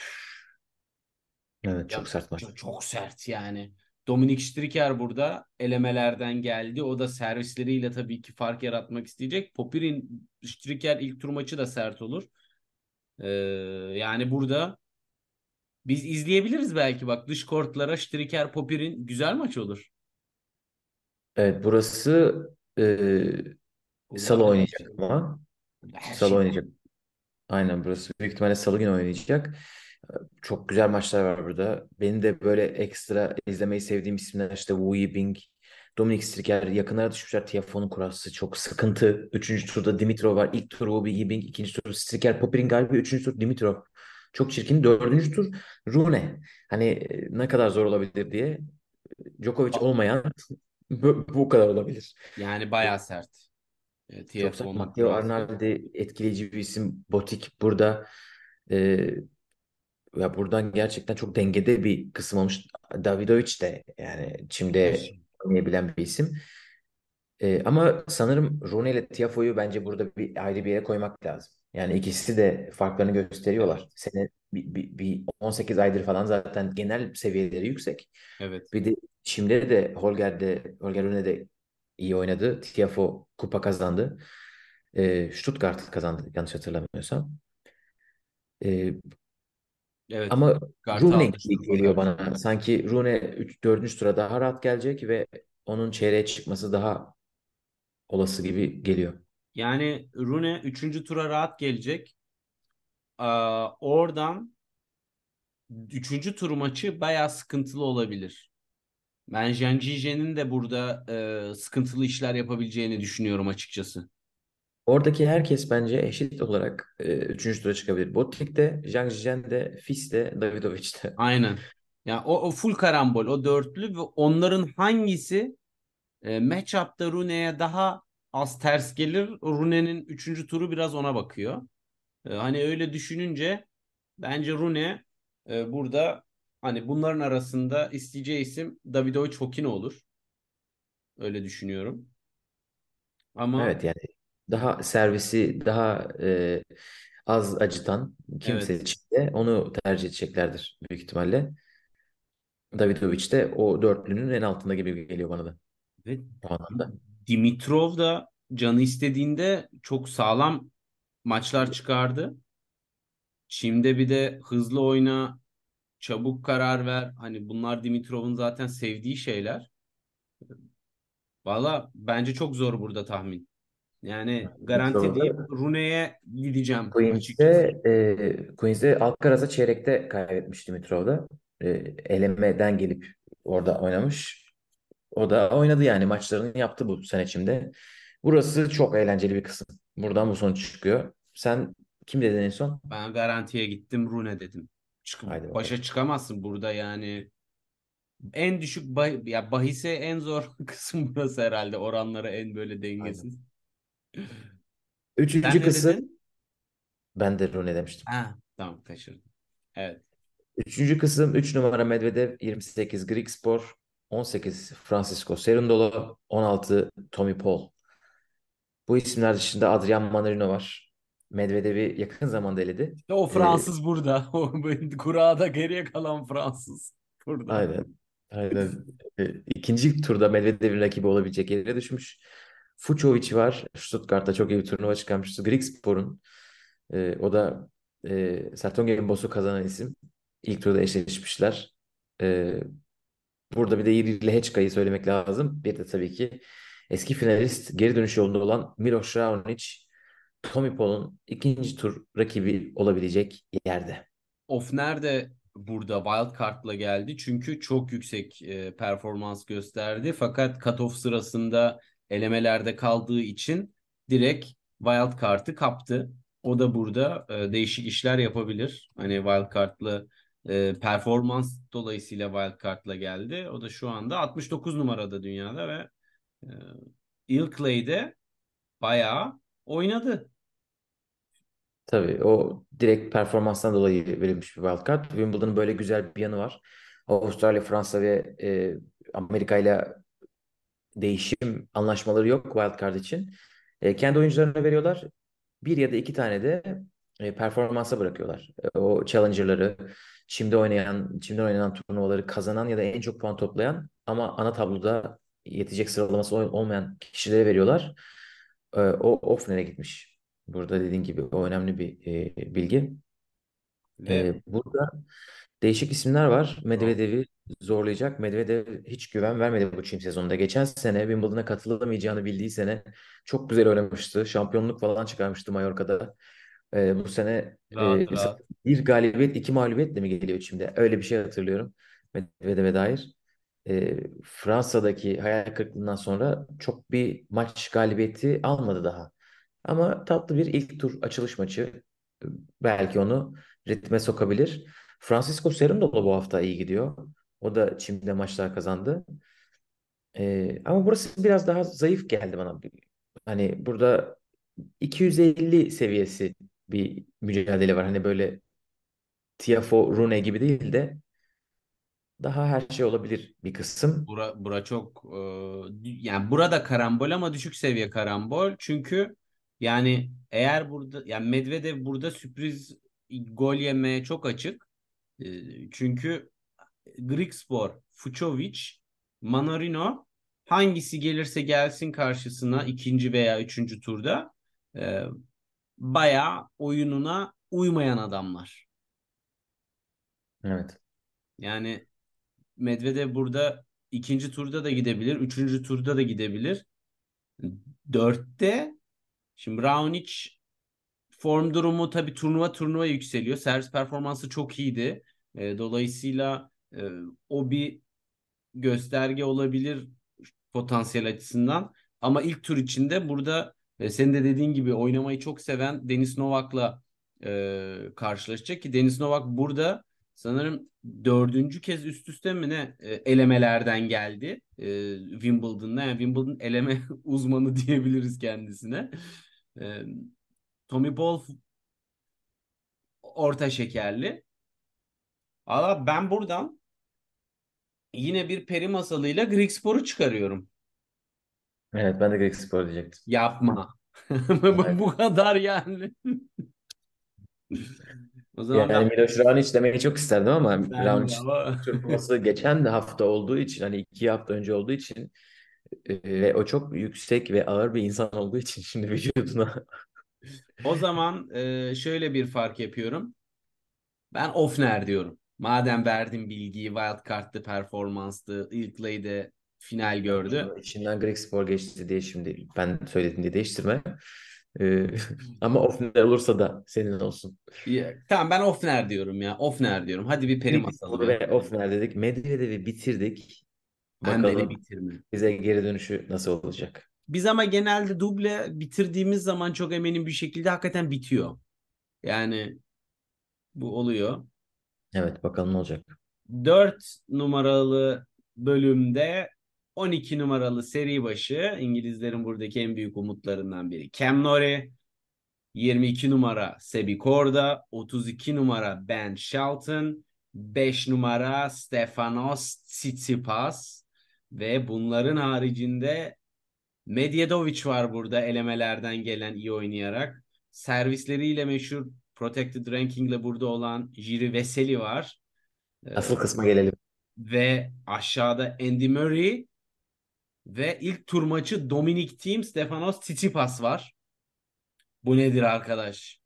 Evet çok ya, sert maç. Çok, çok sert yani. Dominik Striker burada elemelerden geldi. O da servisleriyle tabii ki fark yaratmak isteyecek. Popir'in Striker ilk tur maçı da sert olur. Ee, yani burada biz izleyebiliriz belki bak dış kortlara Striker Popir'in güzel maç olur. Evet burası e, salı oynayacak ama. Her Salı şey- oynayacak. Aynen burası büyük ihtimalle salı günü oynayacak. Çok güzel maçlar var burada. Benim de böyle ekstra izlemeyi sevdiğim isimler işte Wu Yibing, Dominik Striker yakınlara düşmüşler. Tiafoe'nun kurası çok sıkıntı. Üçüncü turda Dimitrov var. İlk tur Wu Yibing, ikinci tur Striker, Popir'in galibi, üçüncü tur Dimitrov. Çok çirkin. Dördüncü tur Rune. Hani e, ne kadar zor olabilir diye. Djokovic olmayan bu, bu kadar olabilir. Yani bayağı sert. Ee, Çok sert. Matteo. Arnaldi etkileyici bir isim. Botik burada. Ee, ya buradan gerçekten çok dengede bir kısım olmuş. Davidovic de yani Çim'de oynayabilen bir isim. Ee, ama sanırım Rune ile Tiafoe'yu bence burada bir ayrı bir yere koymak lazım. Yani ikisi de farklarını gösteriyorlar. Sene bir, bir, bir 18 aydır falan zaten genel seviyeleri yüksek. Evet. Bir de Çim'de de Holger de Holger Rune de iyi oynadı. Tiafoe kupa kazandı. Ee, Stuttgart kazandı yanlış hatırlamıyorsam. Ee, Evet. ama Kartı Rune gibi geliyor bana. Sanki Rune 3 4. tura daha rahat gelecek ve onun çeyreğe çıkması daha olası gibi geliyor. Yani Rune 3. tura rahat gelecek. Aa, oradan 3. tur maçı bayağı sıkıntılı olabilir. Ben Zhang Zhijian'in de burada e, sıkıntılı işler yapabileceğini düşünüyorum açıkçası. Oradaki herkes bence eşit olarak 3. tura çıkabilir. Botic de, Zhang Zhijian de, Fis de, Davidovic de. Aynen. Yani o, o full karambol, o dörtlü ve onların hangisi e, matchup'ta Rune'ye daha az ters gelir? Rune'nin 3. turu biraz ona bakıyor. E, hani öyle düşününce bence Rune e, burada hani bunların arasında isteyeceği isim Davidovic Fokina olur. Öyle düşünüyorum. Ama Evet yani daha servisi daha e, az acıtan kimse Evet. için de onu tercih edeceklerdir büyük ihtimalle. Davidovic de o dörtlünün en altında gibi geliyor bana da ve bu anlamda. Dimitrov da canı istediğinde çok sağlam maçlar çıkardı. Şimdi bir de hızlı oyna, çabuk karar ver. Hani bunlar Dimitrov'un zaten sevdiği şeyler. Valla bence çok zor burada tahmin. Yani garanti Dimitrov'da- deyip Rune'ye gideceğim Queens'de, e, Queens'de Alcaraz'a çeyrekte kaybetmiş Dimitrov'da. E, elemeden gelip orada oynamış. O da oynadı yani maçlarını yaptı bu sene içinde. Burası çok eğlenceli bir kısım. Buradan bu sonuç çıkıyor. Sen kim dedin en son? Ben garantiye gittim Rune dedim. Çık Haydi bakalım. başa çıkamazsın burada yani. En düşük bah ya bahise en zor kısım burası herhalde. Oranları en böyle dengesiz. Üçüncü Sen ne kısım dedin? ben de Rune demiştim. Ha, tamam kaçırdım. Evet. Üçüncü kısım 3 numara Medvedev, 28 Grigspor, 18 Francisco Cerundolo, 16 Tommy Paul. Bu isimler dışında Adrian Manarino var. Medvedev'i yakın zamanda eledi. İşte o Fransız burada. O kurada geriye kalan Fransız burada. Aynen. Aynen. E, İkinci turda Medvedev'in rakibi olabilecek yere düşmüş. Fucsovics var. Stuttgart'ta çok iyi bir turnuva çıkarmıştı. Grigspor'un. E, o da e, Sertongen Boss'u kazanan isim. İlk turda eşleşmişler. E, burada bir de Yiri Lehečka'yı söylemek lazım. Bir de tabii ki eski finalist geri dönüş yolunda olan Miloš Raonic, Tommy Paul'un ikinci tur rakibi olabilecek yerde. Ofner de burada wild card'la geldi. Çünkü çok yüksek e, performans gösterdi. Fakat cutoff sırasında elemelerde kaldığı için direkt wild card'ı kaptı. O da burada e, değişik işler yapabilir. Hani wild card'lı e, performans dolayısıyla wild card'la geldi. O da şu anda 69 numarada dünyada ve e, Ilkley'de bayağı oynadı. Tabii o direkt performanstan dolayı verilmiş bir wildcard. Wimbledon'ın böyle güzel bir yanı var. Avustralya, Fransa ve e, Amerika ile değişim anlaşmaları yok wildcard için. E, kendi oyuncularına veriyorlar. Bir ya da iki tane de e, performansa bırakıyorlar. E, o challenger'ları, şimdi oynayan, şimdi oynanan turnuvaları kazanan ya da en çok puan toplayan ama ana tabloda yetecek sıralaması olmayan kişilere veriyorlar. E, o Offner'e gitmiş. Burada dediğin gibi o önemli bir e, bilgi. Ve E, burada değişik isimler var. Medvedev'i zorlayacak. Medvedev hiç güven vermedi bu çim sezonunda. Geçen sene Wimbledon'a katılamayacağını bildiği sene çok güzel oynamıştı. Şampiyonluk falan çıkarmıştı Mallorca'da. E, bu sene rahat e, rahat. bir galibiyet, iki mağlubiyetle mi geliyor içimde? Öyle bir şey hatırlıyorum Medvedev'e dair. E, Fransa'daki hayal kırıklığından sonra çok bir maç galibiyeti almadı daha. Ama tatlı bir ilk tur açılış maçı. Belki onu ritme sokabilir. Francisco Cerundolo bu hafta iyi gidiyor. O da çimde maçlar kazandı. Ee, ama burası biraz daha zayıf geldi bana. Hani burada 250 seviyesi bir mücadele var. Hani böyle Tiafoe, Rune gibi değil de daha her şey olabilir bir kısım. Bura, bura çok e, yani burada karambol ama düşük seviye karambol. Çünkü yani eğer burada yani Medvedev burada sürpriz gol yemeye çok açık. E, çünkü Grigspor, Fucovic, Manarino hangisi gelirse gelsin karşısına ikinci veya üçüncü turda e, bayağı oyununa uymayan adamlar. Evet. Yani Medvedev burada ikinci turda da gidebilir, üçüncü turda da gidebilir. Dörtte şimdi Raonic form durumu tabii turnuva turnuva yükseliyor. Servis performansı çok iyiydi. E, dolayısıyla e, o bir gösterge olabilir potansiyel açısından. Ama ilk tur içinde burada e, senin de dediğin gibi oynamayı çok seven Denis Novak'la e, karşılaşacak ki Denis Novak burada sanırım dördüncü kez üst üste mi ne e, elemelerden geldi e, Wimbledon'da. Yani Wimbledon eleme uzmanı diyebiliriz kendisine. E, Tommy Paul orta şekerli. Valla ben buradan yine bir peri masalıyla Grigspor'u çıkarıyorum. Evet ben de Grigspor diyecektim. Yapma. Bu kadar yani. O zaman Yani ben, Miloš Raonic demeyi çok isterdim ama ben de Raonic ama turnuvası geçen de hafta olduğu için hani iki hafta önce olduğu için e, ve o çok yüksek ve ağır bir insan olduğu için şimdi vücuduna o zaman e, şöyle bir fark yapıyorum. Ben Ofner diyorum. Madem verdim bilgiyi Wildcard'lı performanstı. Ilkley'de final gördü. içinden Grigspor geçti diye şimdi ben söyledim diye değiştirme. E, ama Offner olursa da senin olsun. Ya, tamam ben Ofner diyorum ya. Ofner diyorum. Hadi bir peri masalı ve Offner dedik. Medvedev'i bitirdik. Bakalım bitirme. bize geri dönüşü nasıl olacak? Biz ama genelde duble bitirdiğimiz zaman çok eminim bir şekilde hakikaten bitiyor. Yani bu oluyor. Evet bakalım ne olacak. 4 numaralı bölümde 12 numaralı seri başı İngilizlerin buradaki en büyük umutlarından biri. Cam Norrie, 22 numara Sebi Korda, 32 numara Ben Shelton, 5 numara Stefanos Tsitsipas ve bunların haricinde Medjedovic var burada elemelerden gelen iyi oynayarak. Servisleriyle meşhur Protected Ranking'le burada olan Jiri Veseli var. Ee, Asıl kısma gelelim. ve aşağıda Andy Murray ve ilk tur maçı Dominic Thiem, Stefanos Tsitsipas var. Bu nedir arkadaş?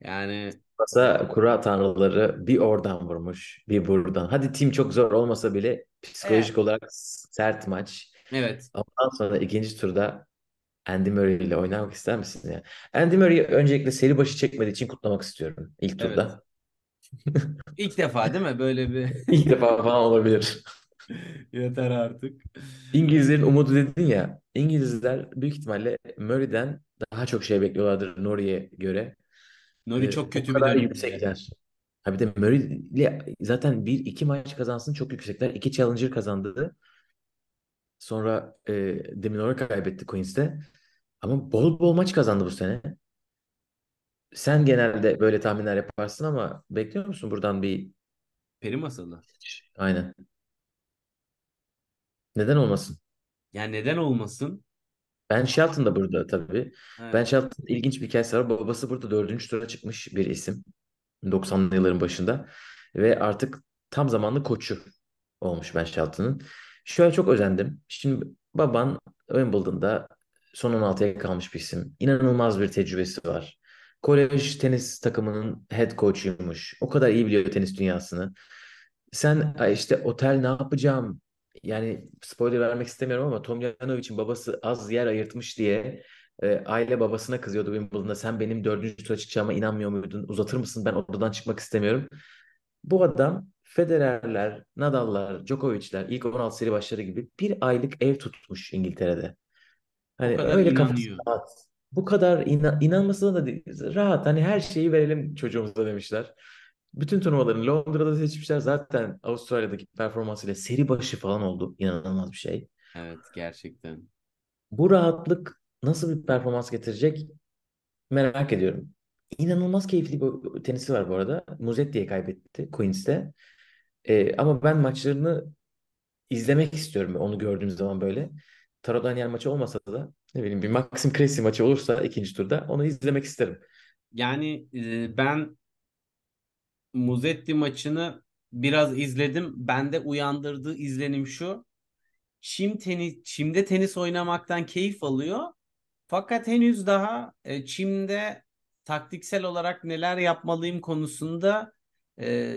Yani Masa kura tanrıları bir oradan vurmuş, bir buradan. Hadi tim çok zor olmasa bile psikolojik Evet. olarak sert maç. evet Ondan sonra ikinci turda Andy Murray ile oynamak ister misin ya? Andy Murray'i öncelikle seri başı çekmediği için kutlamak istiyorum ilk Evet. turda. ilk defa değil mi böyle bir İlk defa falan olabilir. Yeter artık. İngilizlerin umudu dedin ya. İngilizler büyük ihtimalle Murray'den daha çok şey bekliyorlardır Norie'ye göre. Nori Ee, çok kötü bir kadar yüksekler. Ha bir de Murray'le zaten bir iki maç kazansın çok yüksekler. İki Challenger kazandı. Sonra e, Deminora kaybetti Queens'te. Ama bol bol maç kazandı bu sene. Sen genelde böyle tahminler yaparsın ama bekliyor musun buradan bir Peri masalı. aynen. Neden olmasın? Yani neden olmasın? Ben Shelton da burada tabii. Evet. Ben Shelton ilginç bir hikayesi var. Babası burada dördüncü tura çıkmış bir isim. 90'lı yılların başında. Ve artık tam zamanlı koçu olmuş Ben Shelton'ın. Şöyle çok özendim. Şimdi baban Wimbledon'da son 16'ya kalmış bir isim. İnanılmaz bir tecrübesi var. Kolej tenis takımının head coach'uymuş. O kadar iyi biliyor tenis dünyasını. Sen "Ay işte otel ne yapacağım? Yani spoiler vermek istemiyorum ama Tomjanovic'in babası az yer ayırtmış diye e, aile babasına kızıyordu Wimbledon'da. Sen benim dördüncü tura çıkacağıma inanmıyor muydun? Uzatır mısın? Ben odadan çıkmak istemiyorum. Bu adam Federer'ler, Nadal'lar, Djokovic'ler ilk 16 seri başları gibi bir aylık ev tutmuş İngiltere'de. Hani kadar öyle kafası inanıyor. rahat. Bu kadar ina inanmasına da değil, rahat. Hani her şeyi verelim çocuğumuza demişler. Bütün turnuvalarını Londra'da seçmişler. Zaten Avustralya'daki performansıyla seri başı falan oldu. İnanılmaz bir şey. Evet gerçekten. Bu rahatlık nasıl bir performans getirecek merak ediyorum. İnanılmaz keyifli bir tenisi var bu arada. Musetti'ye kaybetti Queens'te. Ee, ama ben maçlarını izlemek istiyorum onu gördüğüm zaman böyle. Tarot Daniel maçı olmasa da ne bileyim bir Maxim Cressy maçı olursa ikinci turda onu izlemek isterim. Yani e, ben Muzetti maçını biraz izledim. Bende uyandırdığı izlenim şu. Çim tenis, çimde tenis oynamaktan keyif alıyor. Fakat henüz daha e, çimde taktiksel olarak neler yapmalıyım konusunda e,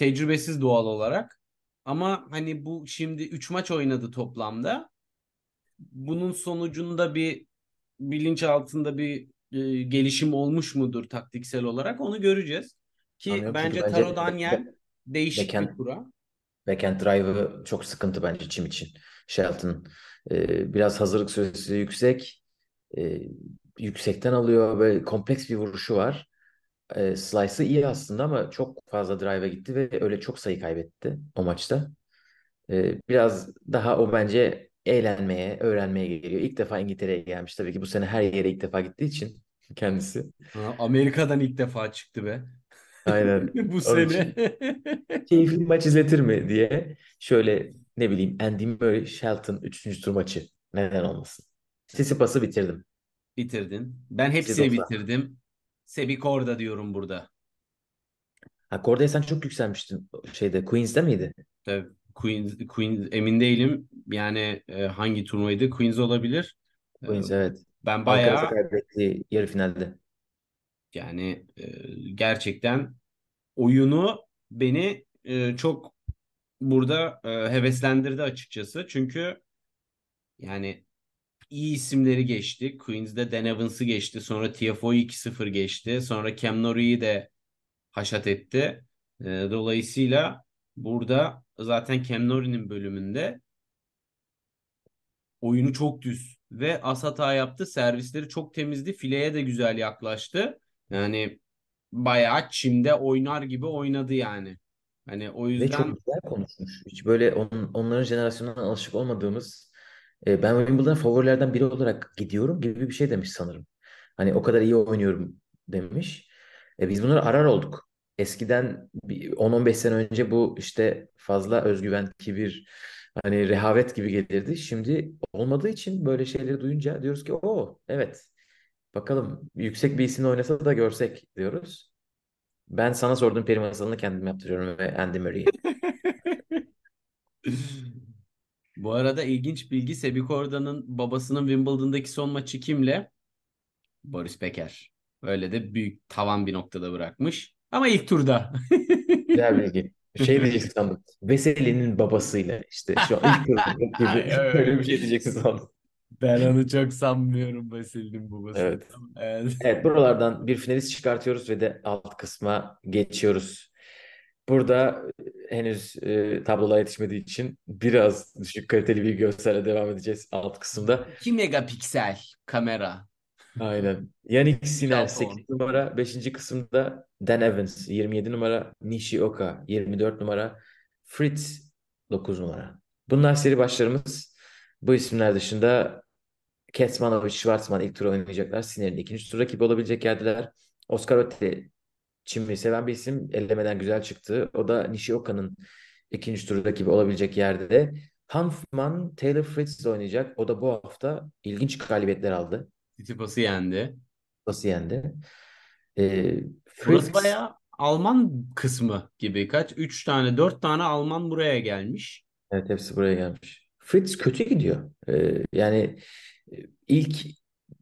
tecrübesiz doğal olarak. Ama hani bu şimdi 3 maç oynadı toplamda. Bunun sonucunda bir bilinç altında bir e, gelişim olmuş mudur taktiksel olarak onu göreceğiz. Ki Anlıyorum bence bence Taro Daniel değişik bir backhand, kura. backhand drive'ı çok sıkıntı bence çim için. Shelton Ee, biraz hazırlık süresi yüksek. Ee, yüksekten alıyor. Böyle kompleks bir vuruşu var. Ee, slice'ı iyi aslında ama çok fazla drive'a gitti ve öyle çok sayı kaybetti o maçta. Ee, biraz daha o bence eğlenmeye, öğrenmeye geliyor. İlk defa İngiltere'ye gelmiş. Tabii ki bu sene her yere ilk defa gittiği için kendisi. Ha, Amerika'dan ilk defa çıktı be. Aynen. Bu Onun sene. keyifli maç izletir mi diye şöyle ne bileyim Andy Murray Shelton 3. tur maçı. Neden olmasın? Tsitsipas'ı bitirdim. Bitirdin. Ben hepsini bitirdim. Sebi Korda diyorum burada. Ha Korda'ya sen çok yükselmiştin. Şeyde Queens'te miydi? Tabii Queens, Queens emin değilim. Yani e, hangi turnuvaydı? Queens olabilir. E, Queens evet. ben bayağı kaybetti yarı finalde. yani e, gerçekten oyunu beni e, çok burada e, heveslendirdi açıkçası. Çünkü yani iyi isimleri geçti. Queens'de Dan Evans'ı geçti. Sonra Tiafoe'yu 2-0 geçti. Sonra Cam Norrie'yi de haşat etti. E, dolayısıyla burada zaten Cam Norrie'nin bölümünde oyunu çok düz ve as hata yaptı. Servisleri çok temizdi. Fileye de güzel yaklaştı. Yani bayağı çimde oynar gibi oynadı yani. Hani o Ve yüzden çok güzel konuşmuş. Hiç böyle on, onların jenerasyonundan alışık olmadığımız e, ben Wimbledon favorilerden biri olarak gidiyorum gibi bir şey demiş sanırım. Hani o kadar iyi oynuyorum demiş. E, biz bunları arar olduk. Eskiden bir 10-15 sene önce bu işte fazla özgüven, kibir, hani rehavet gibi gelirdi. Şimdi olmadığı için böyle şeyleri duyunca diyoruz ki o evet bakalım yüksek bir isimle oynasa da görsek diyoruz. Ben sana sorduğum peri masalını kendim yaptırıyorum ve Andy Murray'i. Bu arada ilginç bilgi Sebi Korda'nın babasının Wimbledon'daki son maçı kimle? Boris Becker. Öyle de büyük tavan bir noktada bırakmış. Ama ilk turda. Güzel bilgi. Şey diyeceksin sandım. Veseli'nin babasıyla işte şu an ilk turda gibi öyle bir şey diyeceksin sandım. Ben onu çok sanmıyorum Vasili'nin babası. Evet. Evet. Evet buralardan bir finalist çıkartıyoruz ve de alt kısma geçiyoruz. Burada henüz e, tablolar yetişmediği için biraz düşük kaliteli bir görsel'e devam edeceğiz alt kısımda. 2 megapiksel kamera. Aynen. Yannick Şampiyon. 8 numara. 5. kısımda Dan Evans 27 numara. Nishioka 24 numara. Fritz 9 numara. Bunlar seri başlarımız. Bu isimler dışında Ketsmanovic, Schwartzman ilk tur oynayacaklar. Sinner'in ikinci tur rakibi olabilecek yerdeler. Oscar Otte Çimli'yi seven bir isim. Elemeden güzel çıktı. O da Nishioka'nın ikinci tur rakibi olabilecek yerde. Hanfman, Taylor Fritz de oynayacak. O da bu hafta ilginç galibiyetler aldı. Tsitsipas'ı yendi. Nasıl yendi? Ee, Burası Fritz, bayağı Alman kısmı gibi. Kaç? 3 tane, 4 tane Alman buraya gelmiş. evet hepsi buraya gelmiş. Fritz kötü gidiyor. Ee, yani e, ilk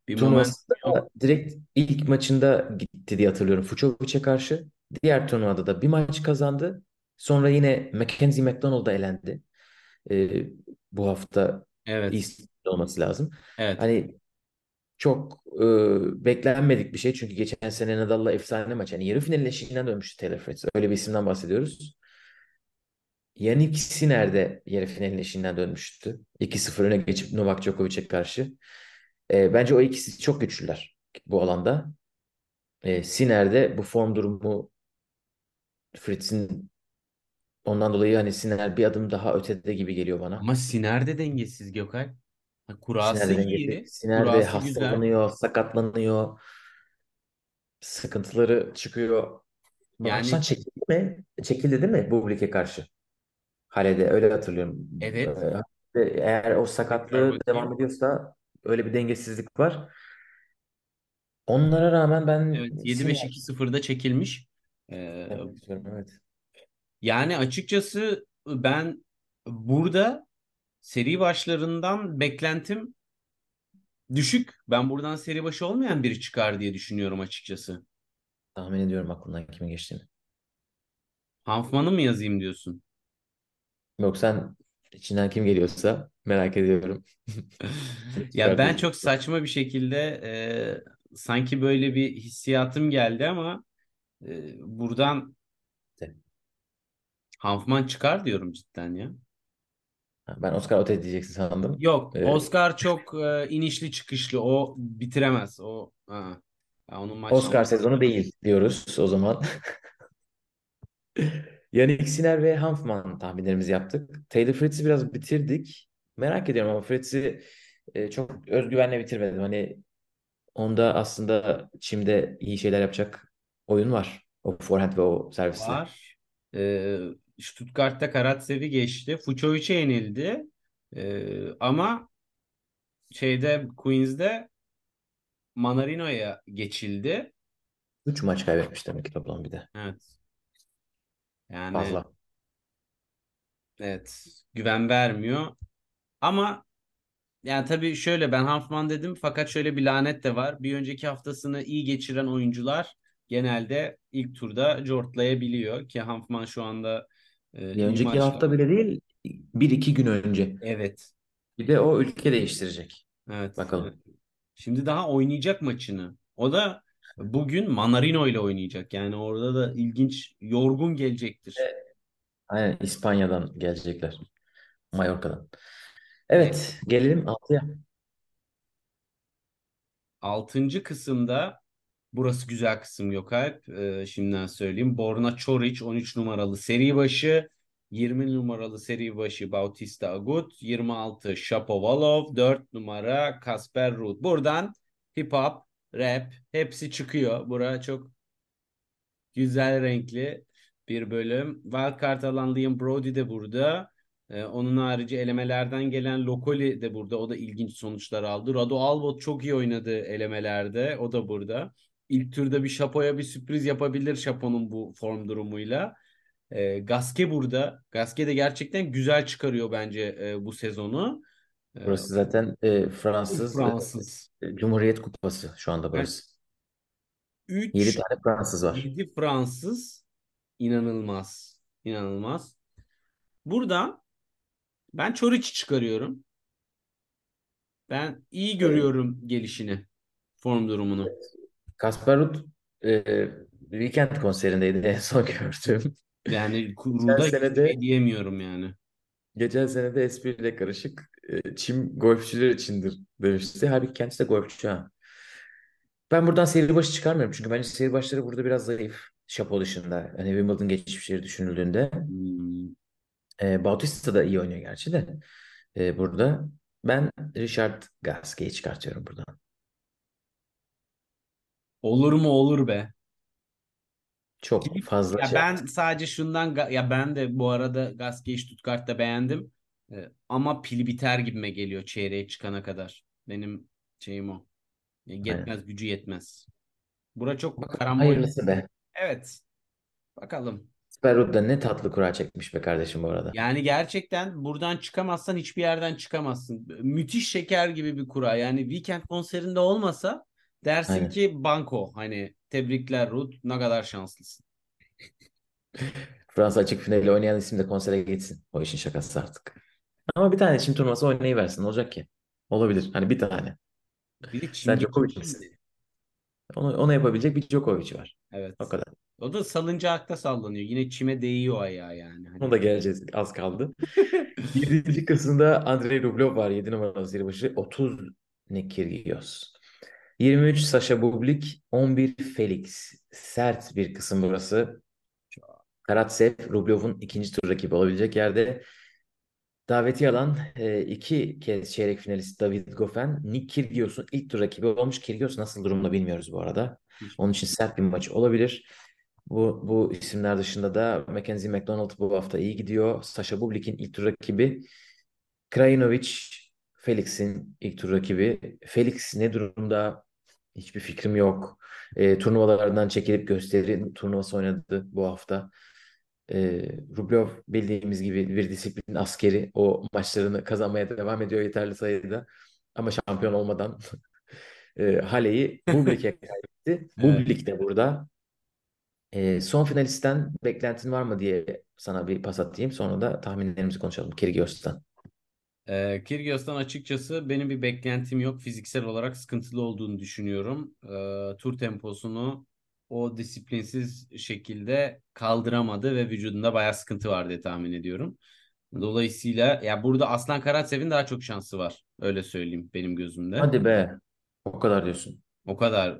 Bir turnuvasında direkt ilk maçında gitti diye hatırlıyorum. Fucovic'e karşı. Diğer turnuvada da bir maç kazandı. Sonra yine Mackenzie McDonald'a elendi. Ee, bu hafta Evet. East olması lazım. Evet. Hani çok e, beklenmedik bir şey. Çünkü geçen sene Nadal'la efsane maç. Yani yarı final eşiğinden dönmüştü Taylor Fritz. Öyle bir isimden bahsediyoruz. Yannick Sinner de yarı finalin eşiğinden dönmüştü. 2-0 öne geçip Novak Djokovic'e karşı. E, bence o ikisi çok güçlüler bu alanda. E, Sinner de bu form durumu Fritz'in ondan dolayı hani Sinner bir adım daha ötede gibi geliyor bana. Ama Siner de dengesiz Gökay. Kurası Sinner de iyi. dengesiz. Sinner de Kurası güzel. hastalanıyor, sakatlanıyor. Sıkıntıları çıkıyor. Yani- Maçtan çekildi mi? Çekildi değil mi Bublik'e karşı? Halede öyle hatırlıyorum. Evet. Ee, ve eğer o sakatlığı devam ediyorsa öyle bir dengesizlik var. Onlara rağmen ben Evet, 7-5-2-0'da çekilmiş. Ee, istiyorum, evet. yani açıkçası ben burada seri başlarından beklentim düşük. Ben buradan seri başı olmayan biri çıkar diye düşünüyorum açıkçası. Tahmin ediyorum aklımdan kimin geçtiğini. Hanfman'ı mı yazayım diyorsun? Yok sen içinden kim geliyorsa merak ediyorum. Ya ben çok saçma bir şekilde e, sanki böyle bir hissiyatım geldi ama e, buradan. Hanfman çıkar diyorum cidden ya. Ben Oscar Ote diyeceksin sandım. Yok, Ee, Oscar çok e, inişli çıkışlı. O bitiremez. O ha. Ya onun maç Oscar sezonu değil diyoruz o zaman. Yannick Sinner ve Hanfman tahminlerimizi yaptık. Taylor Fritz'i biraz bitirdik. Merak ediyorum ama Fritz'i e, çok özgüvenle bitirmedim. Hani onda aslında çimde iyi şeyler yapacak oyun var. O forehand ve o servisle. var. E, Stuttgart'ta Karatsev'i geçti. Fucovic'e yenildi. E, ama şeyde Queens'de Manarino'ya geçildi. 3 maç kaybetmiş demek ki toplam bir de. Evet. Yani Fazla. evet güven vermiyor. Ama yani tabii şöyle ben Hanfman dedim fakat şöyle bir lanet de var. Bir önceki haftasını iyi geçiren oyuncular genelde ilk turda cortlayabiliyor ki Hanfman şu anda e, Bir iyi önceki maçlar- hafta bile değil, bir iki gün önce. Evet. Bir de o ülke değiştirecek. Evet. Bakalım. Şimdi daha oynayacak maçını. O da bugün Manarino ile oynayacak. Yani orada da ilginç, yorgun gelecektir. Aynen İspanya'dan gelecekler. Mallorca'dan. Evet, gelelim 6'ya. Altıncı kısımda burası güzel kısım Gökalp. Ee, şimdiden söyleyeyim. Borna Çoric 13 numaralı seri başı. 20 numaralı seri başı Bautista Agut. 26 Shapovalov. 4 numara Kasper Ruud. Buradan hip hop, rap hepsi çıkıyor. Bura çok güzel renkli bir bölüm. Wildcard alan Liam Brody de burada. Ee, onun harici elemelerden gelen Lokoli de burada. O da ilginç sonuçlar aldı. Rado Albot çok iyi oynadı elemelerde. O da burada. İlk turda bir Şapo'ya bir sürpriz yapabilir Şapo'nun bu form durumuyla. Ee, Gaske burada. Gaske de gerçekten güzel çıkarıyor bence e, bu sezonu. Burası zaten e, Fransız Fransız. e, Cumhuriyet Kupası şu anda burası. 3 7 tane Fransız var. 7 Fransız inanılmaz. İnanılmaz. Buradan ben Çoriç'i çıkarıyorum. Ben iyi görüyorum gelişini. Form durumunu. Kasper Ruud e, Weekend konserindeydi en son gördüğüm. Yani de şey diyemiyorum yani. Geçen sene de espriyle karışık e, çim golfçüler içindir demişti. Halbuki kendisi de golfçü ha. Ben buradan seri başı çıkarmıyorum çünkü bence seri başları burada biraz zayıf. Şapo dışında. Hani Wimbledon geçmişleri düşünüldüğünde. Hmm. E, Bautista da iyi oynuyor gerçi de. E, burada ben Richard Gasquet'i çıkartıyorum buradan. Olur mu olur be. Çok fazla Ya şey ben sadece şundan ya ben de bu arada Gasquet'i Stuttgart'ta beğendim. Ee, ama pili biter gibime geliyor çeyreğe çıkana kadar. Benim şeyim o. Yetmez gücü yetmez. Bura çok karambol. hayırlısı be. Evet. Bakalım. Sperut da ne tatlı kura çekmiş be kardeşim bu arada. Yani gerçekten buradan çıkamazsan hiçbir yerden çıkamazsın. Müthiş şeker gibi bir kura. Yani Weekend konserinde olmasa dersin Aynen. ki banko. Hani tebrikler Ruth ne kadar şanslısın. Fransa açık finali oynayan isim de konsere gitsin. O işin şakası artık. Ama bir tane çim turnuvası oynayıversin. Ne olacak ki? Olabilir. Hani bir tane. Bir de Sen Djokovic misin? Onu, onu yapabilecek bir Djokovic var. Evet. O kadar. O da salıncakta sallanıyor. Yine çime değiyor ayağı yani. Hani Ona da geleceğiz. Az kaldı. 7. kısımda Andrei Rublev var. 7 numaralı seri başı. 30 Nick Kyrgios. 23 Sasha Bublik. 11 Felix. Sert bir kısım burası. Karatsev, Rublev'un ikinci tur rakibi olabilecek yerde daveti alan e, iki kez çeyrek finalist David Goffin, Nick Kyrgios'un ilk tur rakibi olmuş. Kyrgios nasıl durumda bilmiyoruz bu arada. Onun için sert bir maç olabilir. Bu, bu isimler dışında da Mackenzie McDonald bu hafta iyi gidiyor. Sasha Bublik'in ilk tur rakibi. Krajinovic, Felix'in ilk tur rakibi. Felix ne durumda? Hiçbir fikrim yok. E, turnuvalardan çekilip gösteri turnuvası oynadı bu hafta. E, Rublev bildiğimiz gibi bir disiplin askeri. O maçlarını kazanmaya devam ediyor yeterli sayıda. Ama şampiyon olmadan e, Hale'yi Bublik'e kaybetti. Bublik de burada. E, son finalistten beklentin var mı diye sana bir pas atayım. Sonra da tahminlerimizi konuşalım. Kyrgios'tan. Kyrgios'tan açıkçası benim bir beklentim yok. Fiziksel olarak sıkıntılı olduğunu düşünüyorum. Ee, tur temposunu o disiplinsiz şekilde kaldıramadı ve vücudunda bayağı sıkıntı var diye tahmin ediyorum. Dolayısıyla ya burada Aslan Karatsev'in daha çok şansı var. Öyle söyleyeyim benim gözümde. Hadi be. O kadar diyorsun. O kadar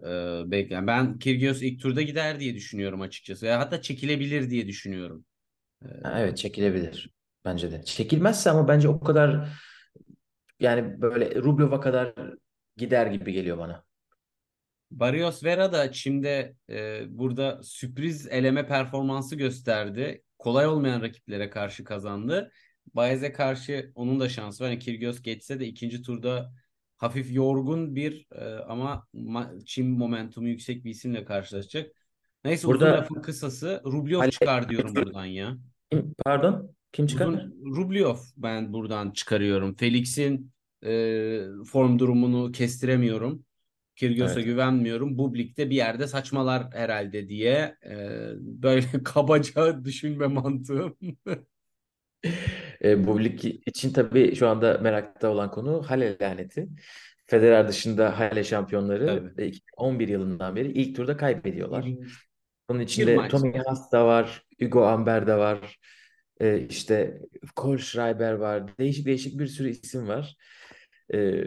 e, beklen. Ben Kyrgios ilk turda gider diye düşünüyorum açıkçası. Ya hatta çekilebilir diye düşünüyorum. Evet çekilebilir. Bence de. Çekilmezse ama bence o kadar yani böyle Rublev'a kadar gider gibi geliyor bana. Barrios Vera da Çim'de e, burada sürpriz eleme performansı gösterdi. Kolay olmayan rakiplere karşı kazandı. Baez'e karşı onun da şansı var. Yani Kyrgios geçse de ikinci turda hafif yorgun bir e, ama ma- Çim momentumu yüksek bir isimle karşılaşacak. Neyse uzun Burada lafın kısası Rublev Hale- çıkar diyorum buradan ya. Pardon kim çıkar? Uzun ben buradan çıkarıyorum. Felix'in e, form durumunu kestiremiyorum. Kyrgios'a Evet. güvenmiyorum. Bublik de bir yerde saçmalar herhalde diye e, böyle kabaca düşünme mantığım. E, bu lig için tabii şu anda merakta olan konu Hale laneti. Federer dışında Hale şampiyonları Tabii. e, 2011 yılından beri ilk turda kaybediyorlar. Bunun içinde. Tommy Haas da var, Hugo Amber de var, e, işte Cole Schreiber var, değişik değişik bir sürü isim var. E,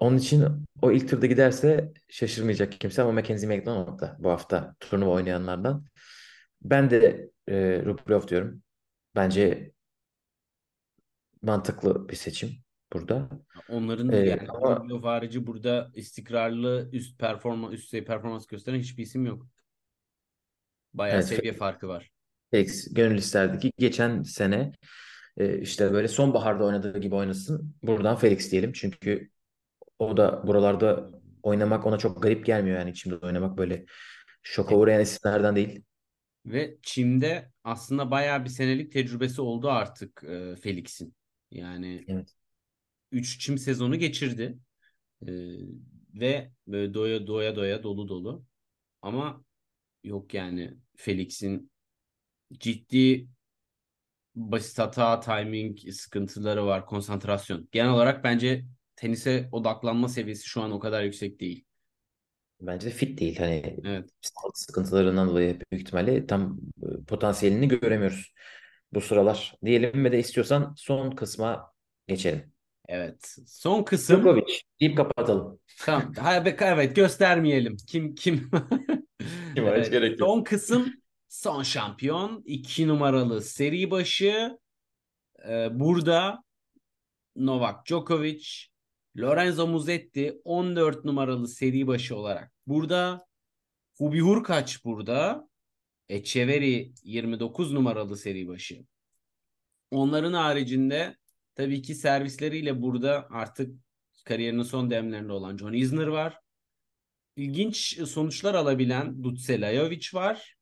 onun için o ilk turda giderse şaşırmayacak kimse ama Mackenzie McDonald da bu hafta turnuva oynayanlardan. Ben de e, Rublev diyorum. Bence mantıklı bir seçim burada. Onların da E, yani ama Rublev harici burada istikrarlı üst performans üst performans gösteren hiçbir isim yok. Bayağı evet seviye farkı var. Felix gönül isterdi ki geçen sene e, işte böyle sonbaharda oynadığı gibi oynasın. Buradan Felix diyelim. Çünkü o da buralarda oynamak ona çok garip gelmiyor yani içimde oynamak böyle şoka uğrayan isimlerden değil. Ve Çim'de aslında bayağı bir senelik tecrübesi oldu artık e, Felix'in. Yani Evet. 3 Çim sezonu geçirdi. E, ve böyle doya doya doya dolu dolu. Ama yok yani Felix'in ciddi basit hata, timing sıkıntıları var, konsantrasyon. Genel olarak bence tenise odaklanma seviyesi şu an o kadar yüksek değil. Bence de fit değil. Hani Evet. sağlık sıkıntılarından dolayı büyük ihtimalle tam e, potansiyelini göremiyoruz bu sıralar. Diyelim ve de istiyorsan son kısma geçelim. Evet. Son kısım Djokovic deyip kapatalım. Tamam. Evet göstermeyelim. Kim kim? Kim Evet, gerek yok. Son kısım son şampiyon. iki numaralı seri başı. Ee, burada Novak Djokovic, Lorenzo Musetti 14 numaralı seri başı olarak. Burada Hubi Hurkaç burada. Echeverry 29 numaralı seri başı. Onların haricinde tabii ki servisleriyle burada artık kariyerinin son demlerinde olan John Isner var. İlginç sonuçlar alabilen Dutse Lajovic var.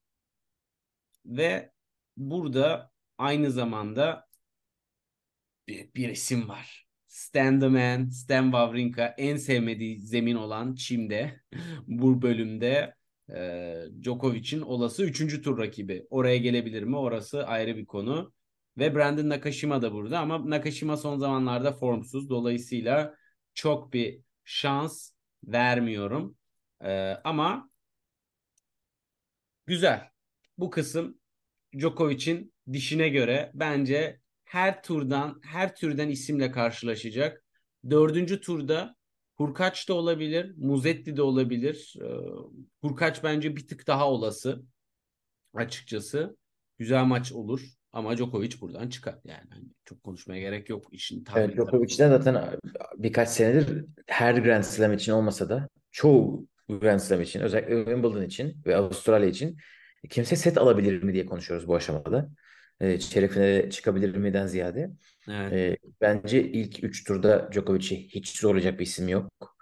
Ve burada aynı zamanda bir, bir isim var. Stan the Man, Stan Wawrinka en sevmediği zemin olan Çim'de bu bölümde e, Djokovic'in olası 3. tur rakibi. Oraya gelebilir mi? Orası ayrı bir konu. Ve Brandon Nakashima da burada ama Nakashima son zamanlarda formsuz. Dolayısıyla çok bir şans vermiyorum. Ee, ama güzel. Bu kısım Djokovic'in dişine göre bence her turdan, her türden isimle karşılaşacak. Dördüncü turda Hurkaç da olabilir, Muzetti de olabilir. Ee, Hurkaç bence bir tık daha olası açıkçası. Güzel maç olur ama Djokovic buradan çıkar. Yani hani çok konuşmaya gerek yok. İşin tahmini Evet, Djokovic de zaten birkaç senedir her Grand Slam için olmasa da çoğu Grand Slam için özellikle Wimbledon için ve Avustralya için kimse set alabilir mi diye konuşuyoruz bu aşamada. E, çeyrek finale çıkabilir mi'den ziyade. Evet. E, bence ilk 3 turda Djokovic'i hiç zorlayacak bir isim yok.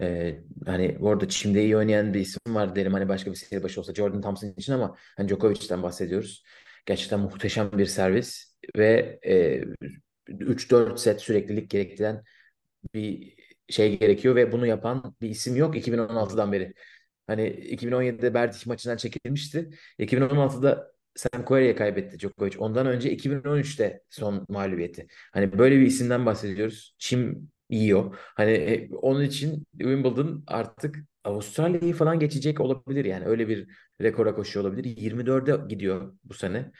E, hani orada çimde iyi oynayan bir isim var derim. Hani başka bir seri başı olsa Jordan Thompson için ama hani Djokovic'ten bahsediyoruz. Gerçekten muhteşem bir servis ve e, 3-4 set süreklilik gerektiren bir şey gerekiyor ve bunu yapan bir isim yok 2016'dan beri. Hani 2017'de Berdych maçından çekilmişti. 2016'da Sam Querrey'e kaybetti Djokovic. Ondan önce 2013'te son mağlubiyeti. Hani böyle bir isimden bahsediyoruz. Çim yiyor. Hani e, onun için Wimbledon artık Avustralya'yı falan geçecek olabilir yani. Öyle bir rekora koşuyor olabilir. 24'e gidiyor bu sene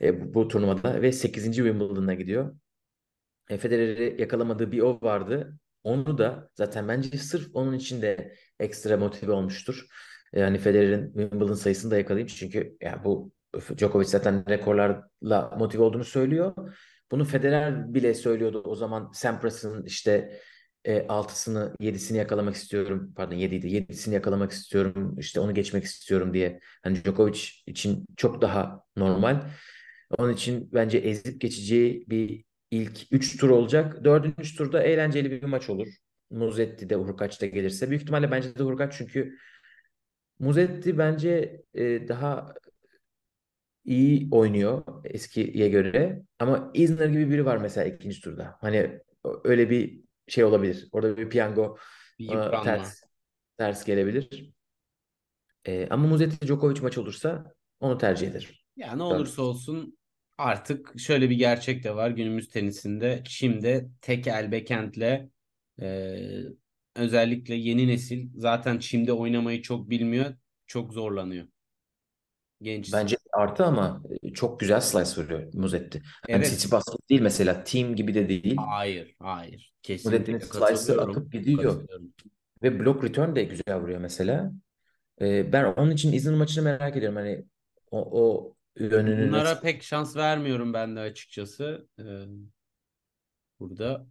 e, bu, turnuvada ve 8. Wimbledon'a gidiyor. E, Federer'i yakalamadığı bir o vardı. Onu da zaten bence sırf onun için de ekstra motive olmuştur. Yani Federer'in Wimbledon sayısını da yakalayayım çünkü ya bu Djokovic zaten rekorlarla motive olduğunu söylüyor. Bunu Federer bile söylüyordu o zaman Sampras'ın işte e, altısını, yedisini yakalamak istiyorum. Pardon yediydi. Yedisini yakalamak istiyorum. İşte onu geçmek istiyorum diye. Hani Djokovic için çok daha normal. Onun için bence ezip geçeceği bir ilk 3 tur olacak. Dördüncü turda eğlenceli bir maç olur. Muzetti de Hurkaç da gelirse. Büyük ihtimalle bence de Hurkaç çünkü Muzetti bence e, daha iyi oynuyor eskiye göre. Ama Isner gibi biri var mesela ikinci turda. Hani öyle bir şey olabilir. Orada bir piyango Bir yıpranma. ters ters gelebilir. E, ama Muzetti Djokovic maç olursa onu tercih ederim. Ya ne olursa olsun artık şöyle bir gerçek de var günümüz tenisinde. Şimdi tek el backhand'le e, özellikle yeni nesil zaten çimde oynamayı çok bilmiyor. Çok zorlanıyor. Genç. Bence artı ama çok güzel slice vuruyor Muzetti. Hani Evet. Tsitsipas gibi değil mesela. Team gibi de değil. Hayır, hayır. Kesinlikle slice'ı atıp gidiyor. Ve block return de güzel vuruyor mesela. Ee, ben onun için İzmir maçını merak ediyorum. Hani o, o yönünü Bunlara nasıl... pek şans vermiyorum ben de açıkçası. Ee, burada.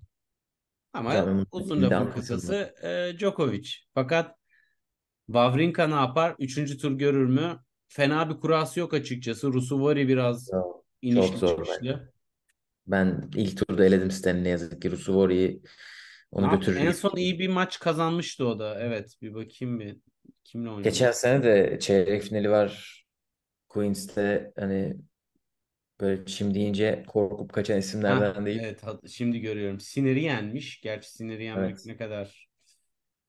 Ama Tamam, uzun lafın kısası e, Djokovic. Fakat Wawrinka ne yapar? Üçüncü tur görür mü? Fena bir kurası yok açıkçası. Rusuvari biraz Çok, inişli çok zor çıkışlı. Ben ilk turda eledim Stan'ı ne yazık ki. Rusuvori'yi onu yap- götürür. En son iyi bir maç kazanmıştı o da. Evet bir bakayım bir. Kimle oynadı? Geçen sene de çeyrek finali var. Queens'te hani böyle çim deyince korkup kaçan Ha, isimlerden değil. evet hat- şimdi görüyorum. Sinir'i yenmiş. Gerçi Sinir'i yenmek Evet. ne kadar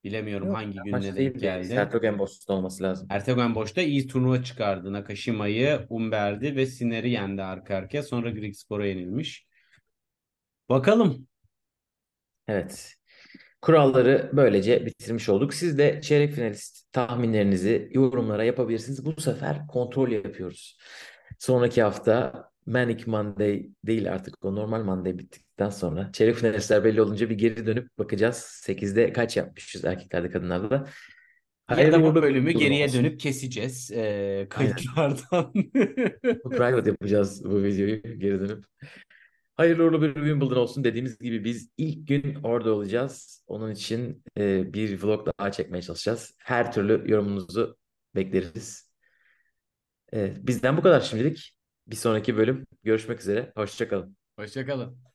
bilemiyorum Yok, hangi maç gününe denk değil geldi. Sertogen Boston olması lazım. Ertegun Boş'ta iyi turnuva çıkardı. Nakashima'yı, Umberdi ve Sinner'i yendi arka arkaya. Sonra Grigspor'a yenilmiş. Bakalım. Evet. Kuralları böylece bitirmiş olduk. Siz de çeyrek finalist tahminlerinizi yorumlara yapabilirsiniz. Bu sefer kontrol yapıyoruz. Sonraki hafta Manic Monday değil artık o normal Monday bittikten sonra çeyrek finalistler belli olunca bir geri dönüp bakacağız. 8'de kaç yapmışız erkeklerde kadınlarda. Ya Hayırlı da bu bölümü geriye olsun. dönüp keseceğiz e, kayıtlardan. Private yapacağız bu videoyu geri dönüp. Hayırlı uğurlu bir Wimbledon olsun. Dediğimiz gibi biz ilk gün orada olacağız. Onun için e, bir vlog daha çekmeye çalışacağız. Her türlü yorumunuzu bekleriz. E, bizden bu kadar şimdilik. Bir sonraki bölüm görüşmek üzere. Hoşçakalın. Hoşçakalın.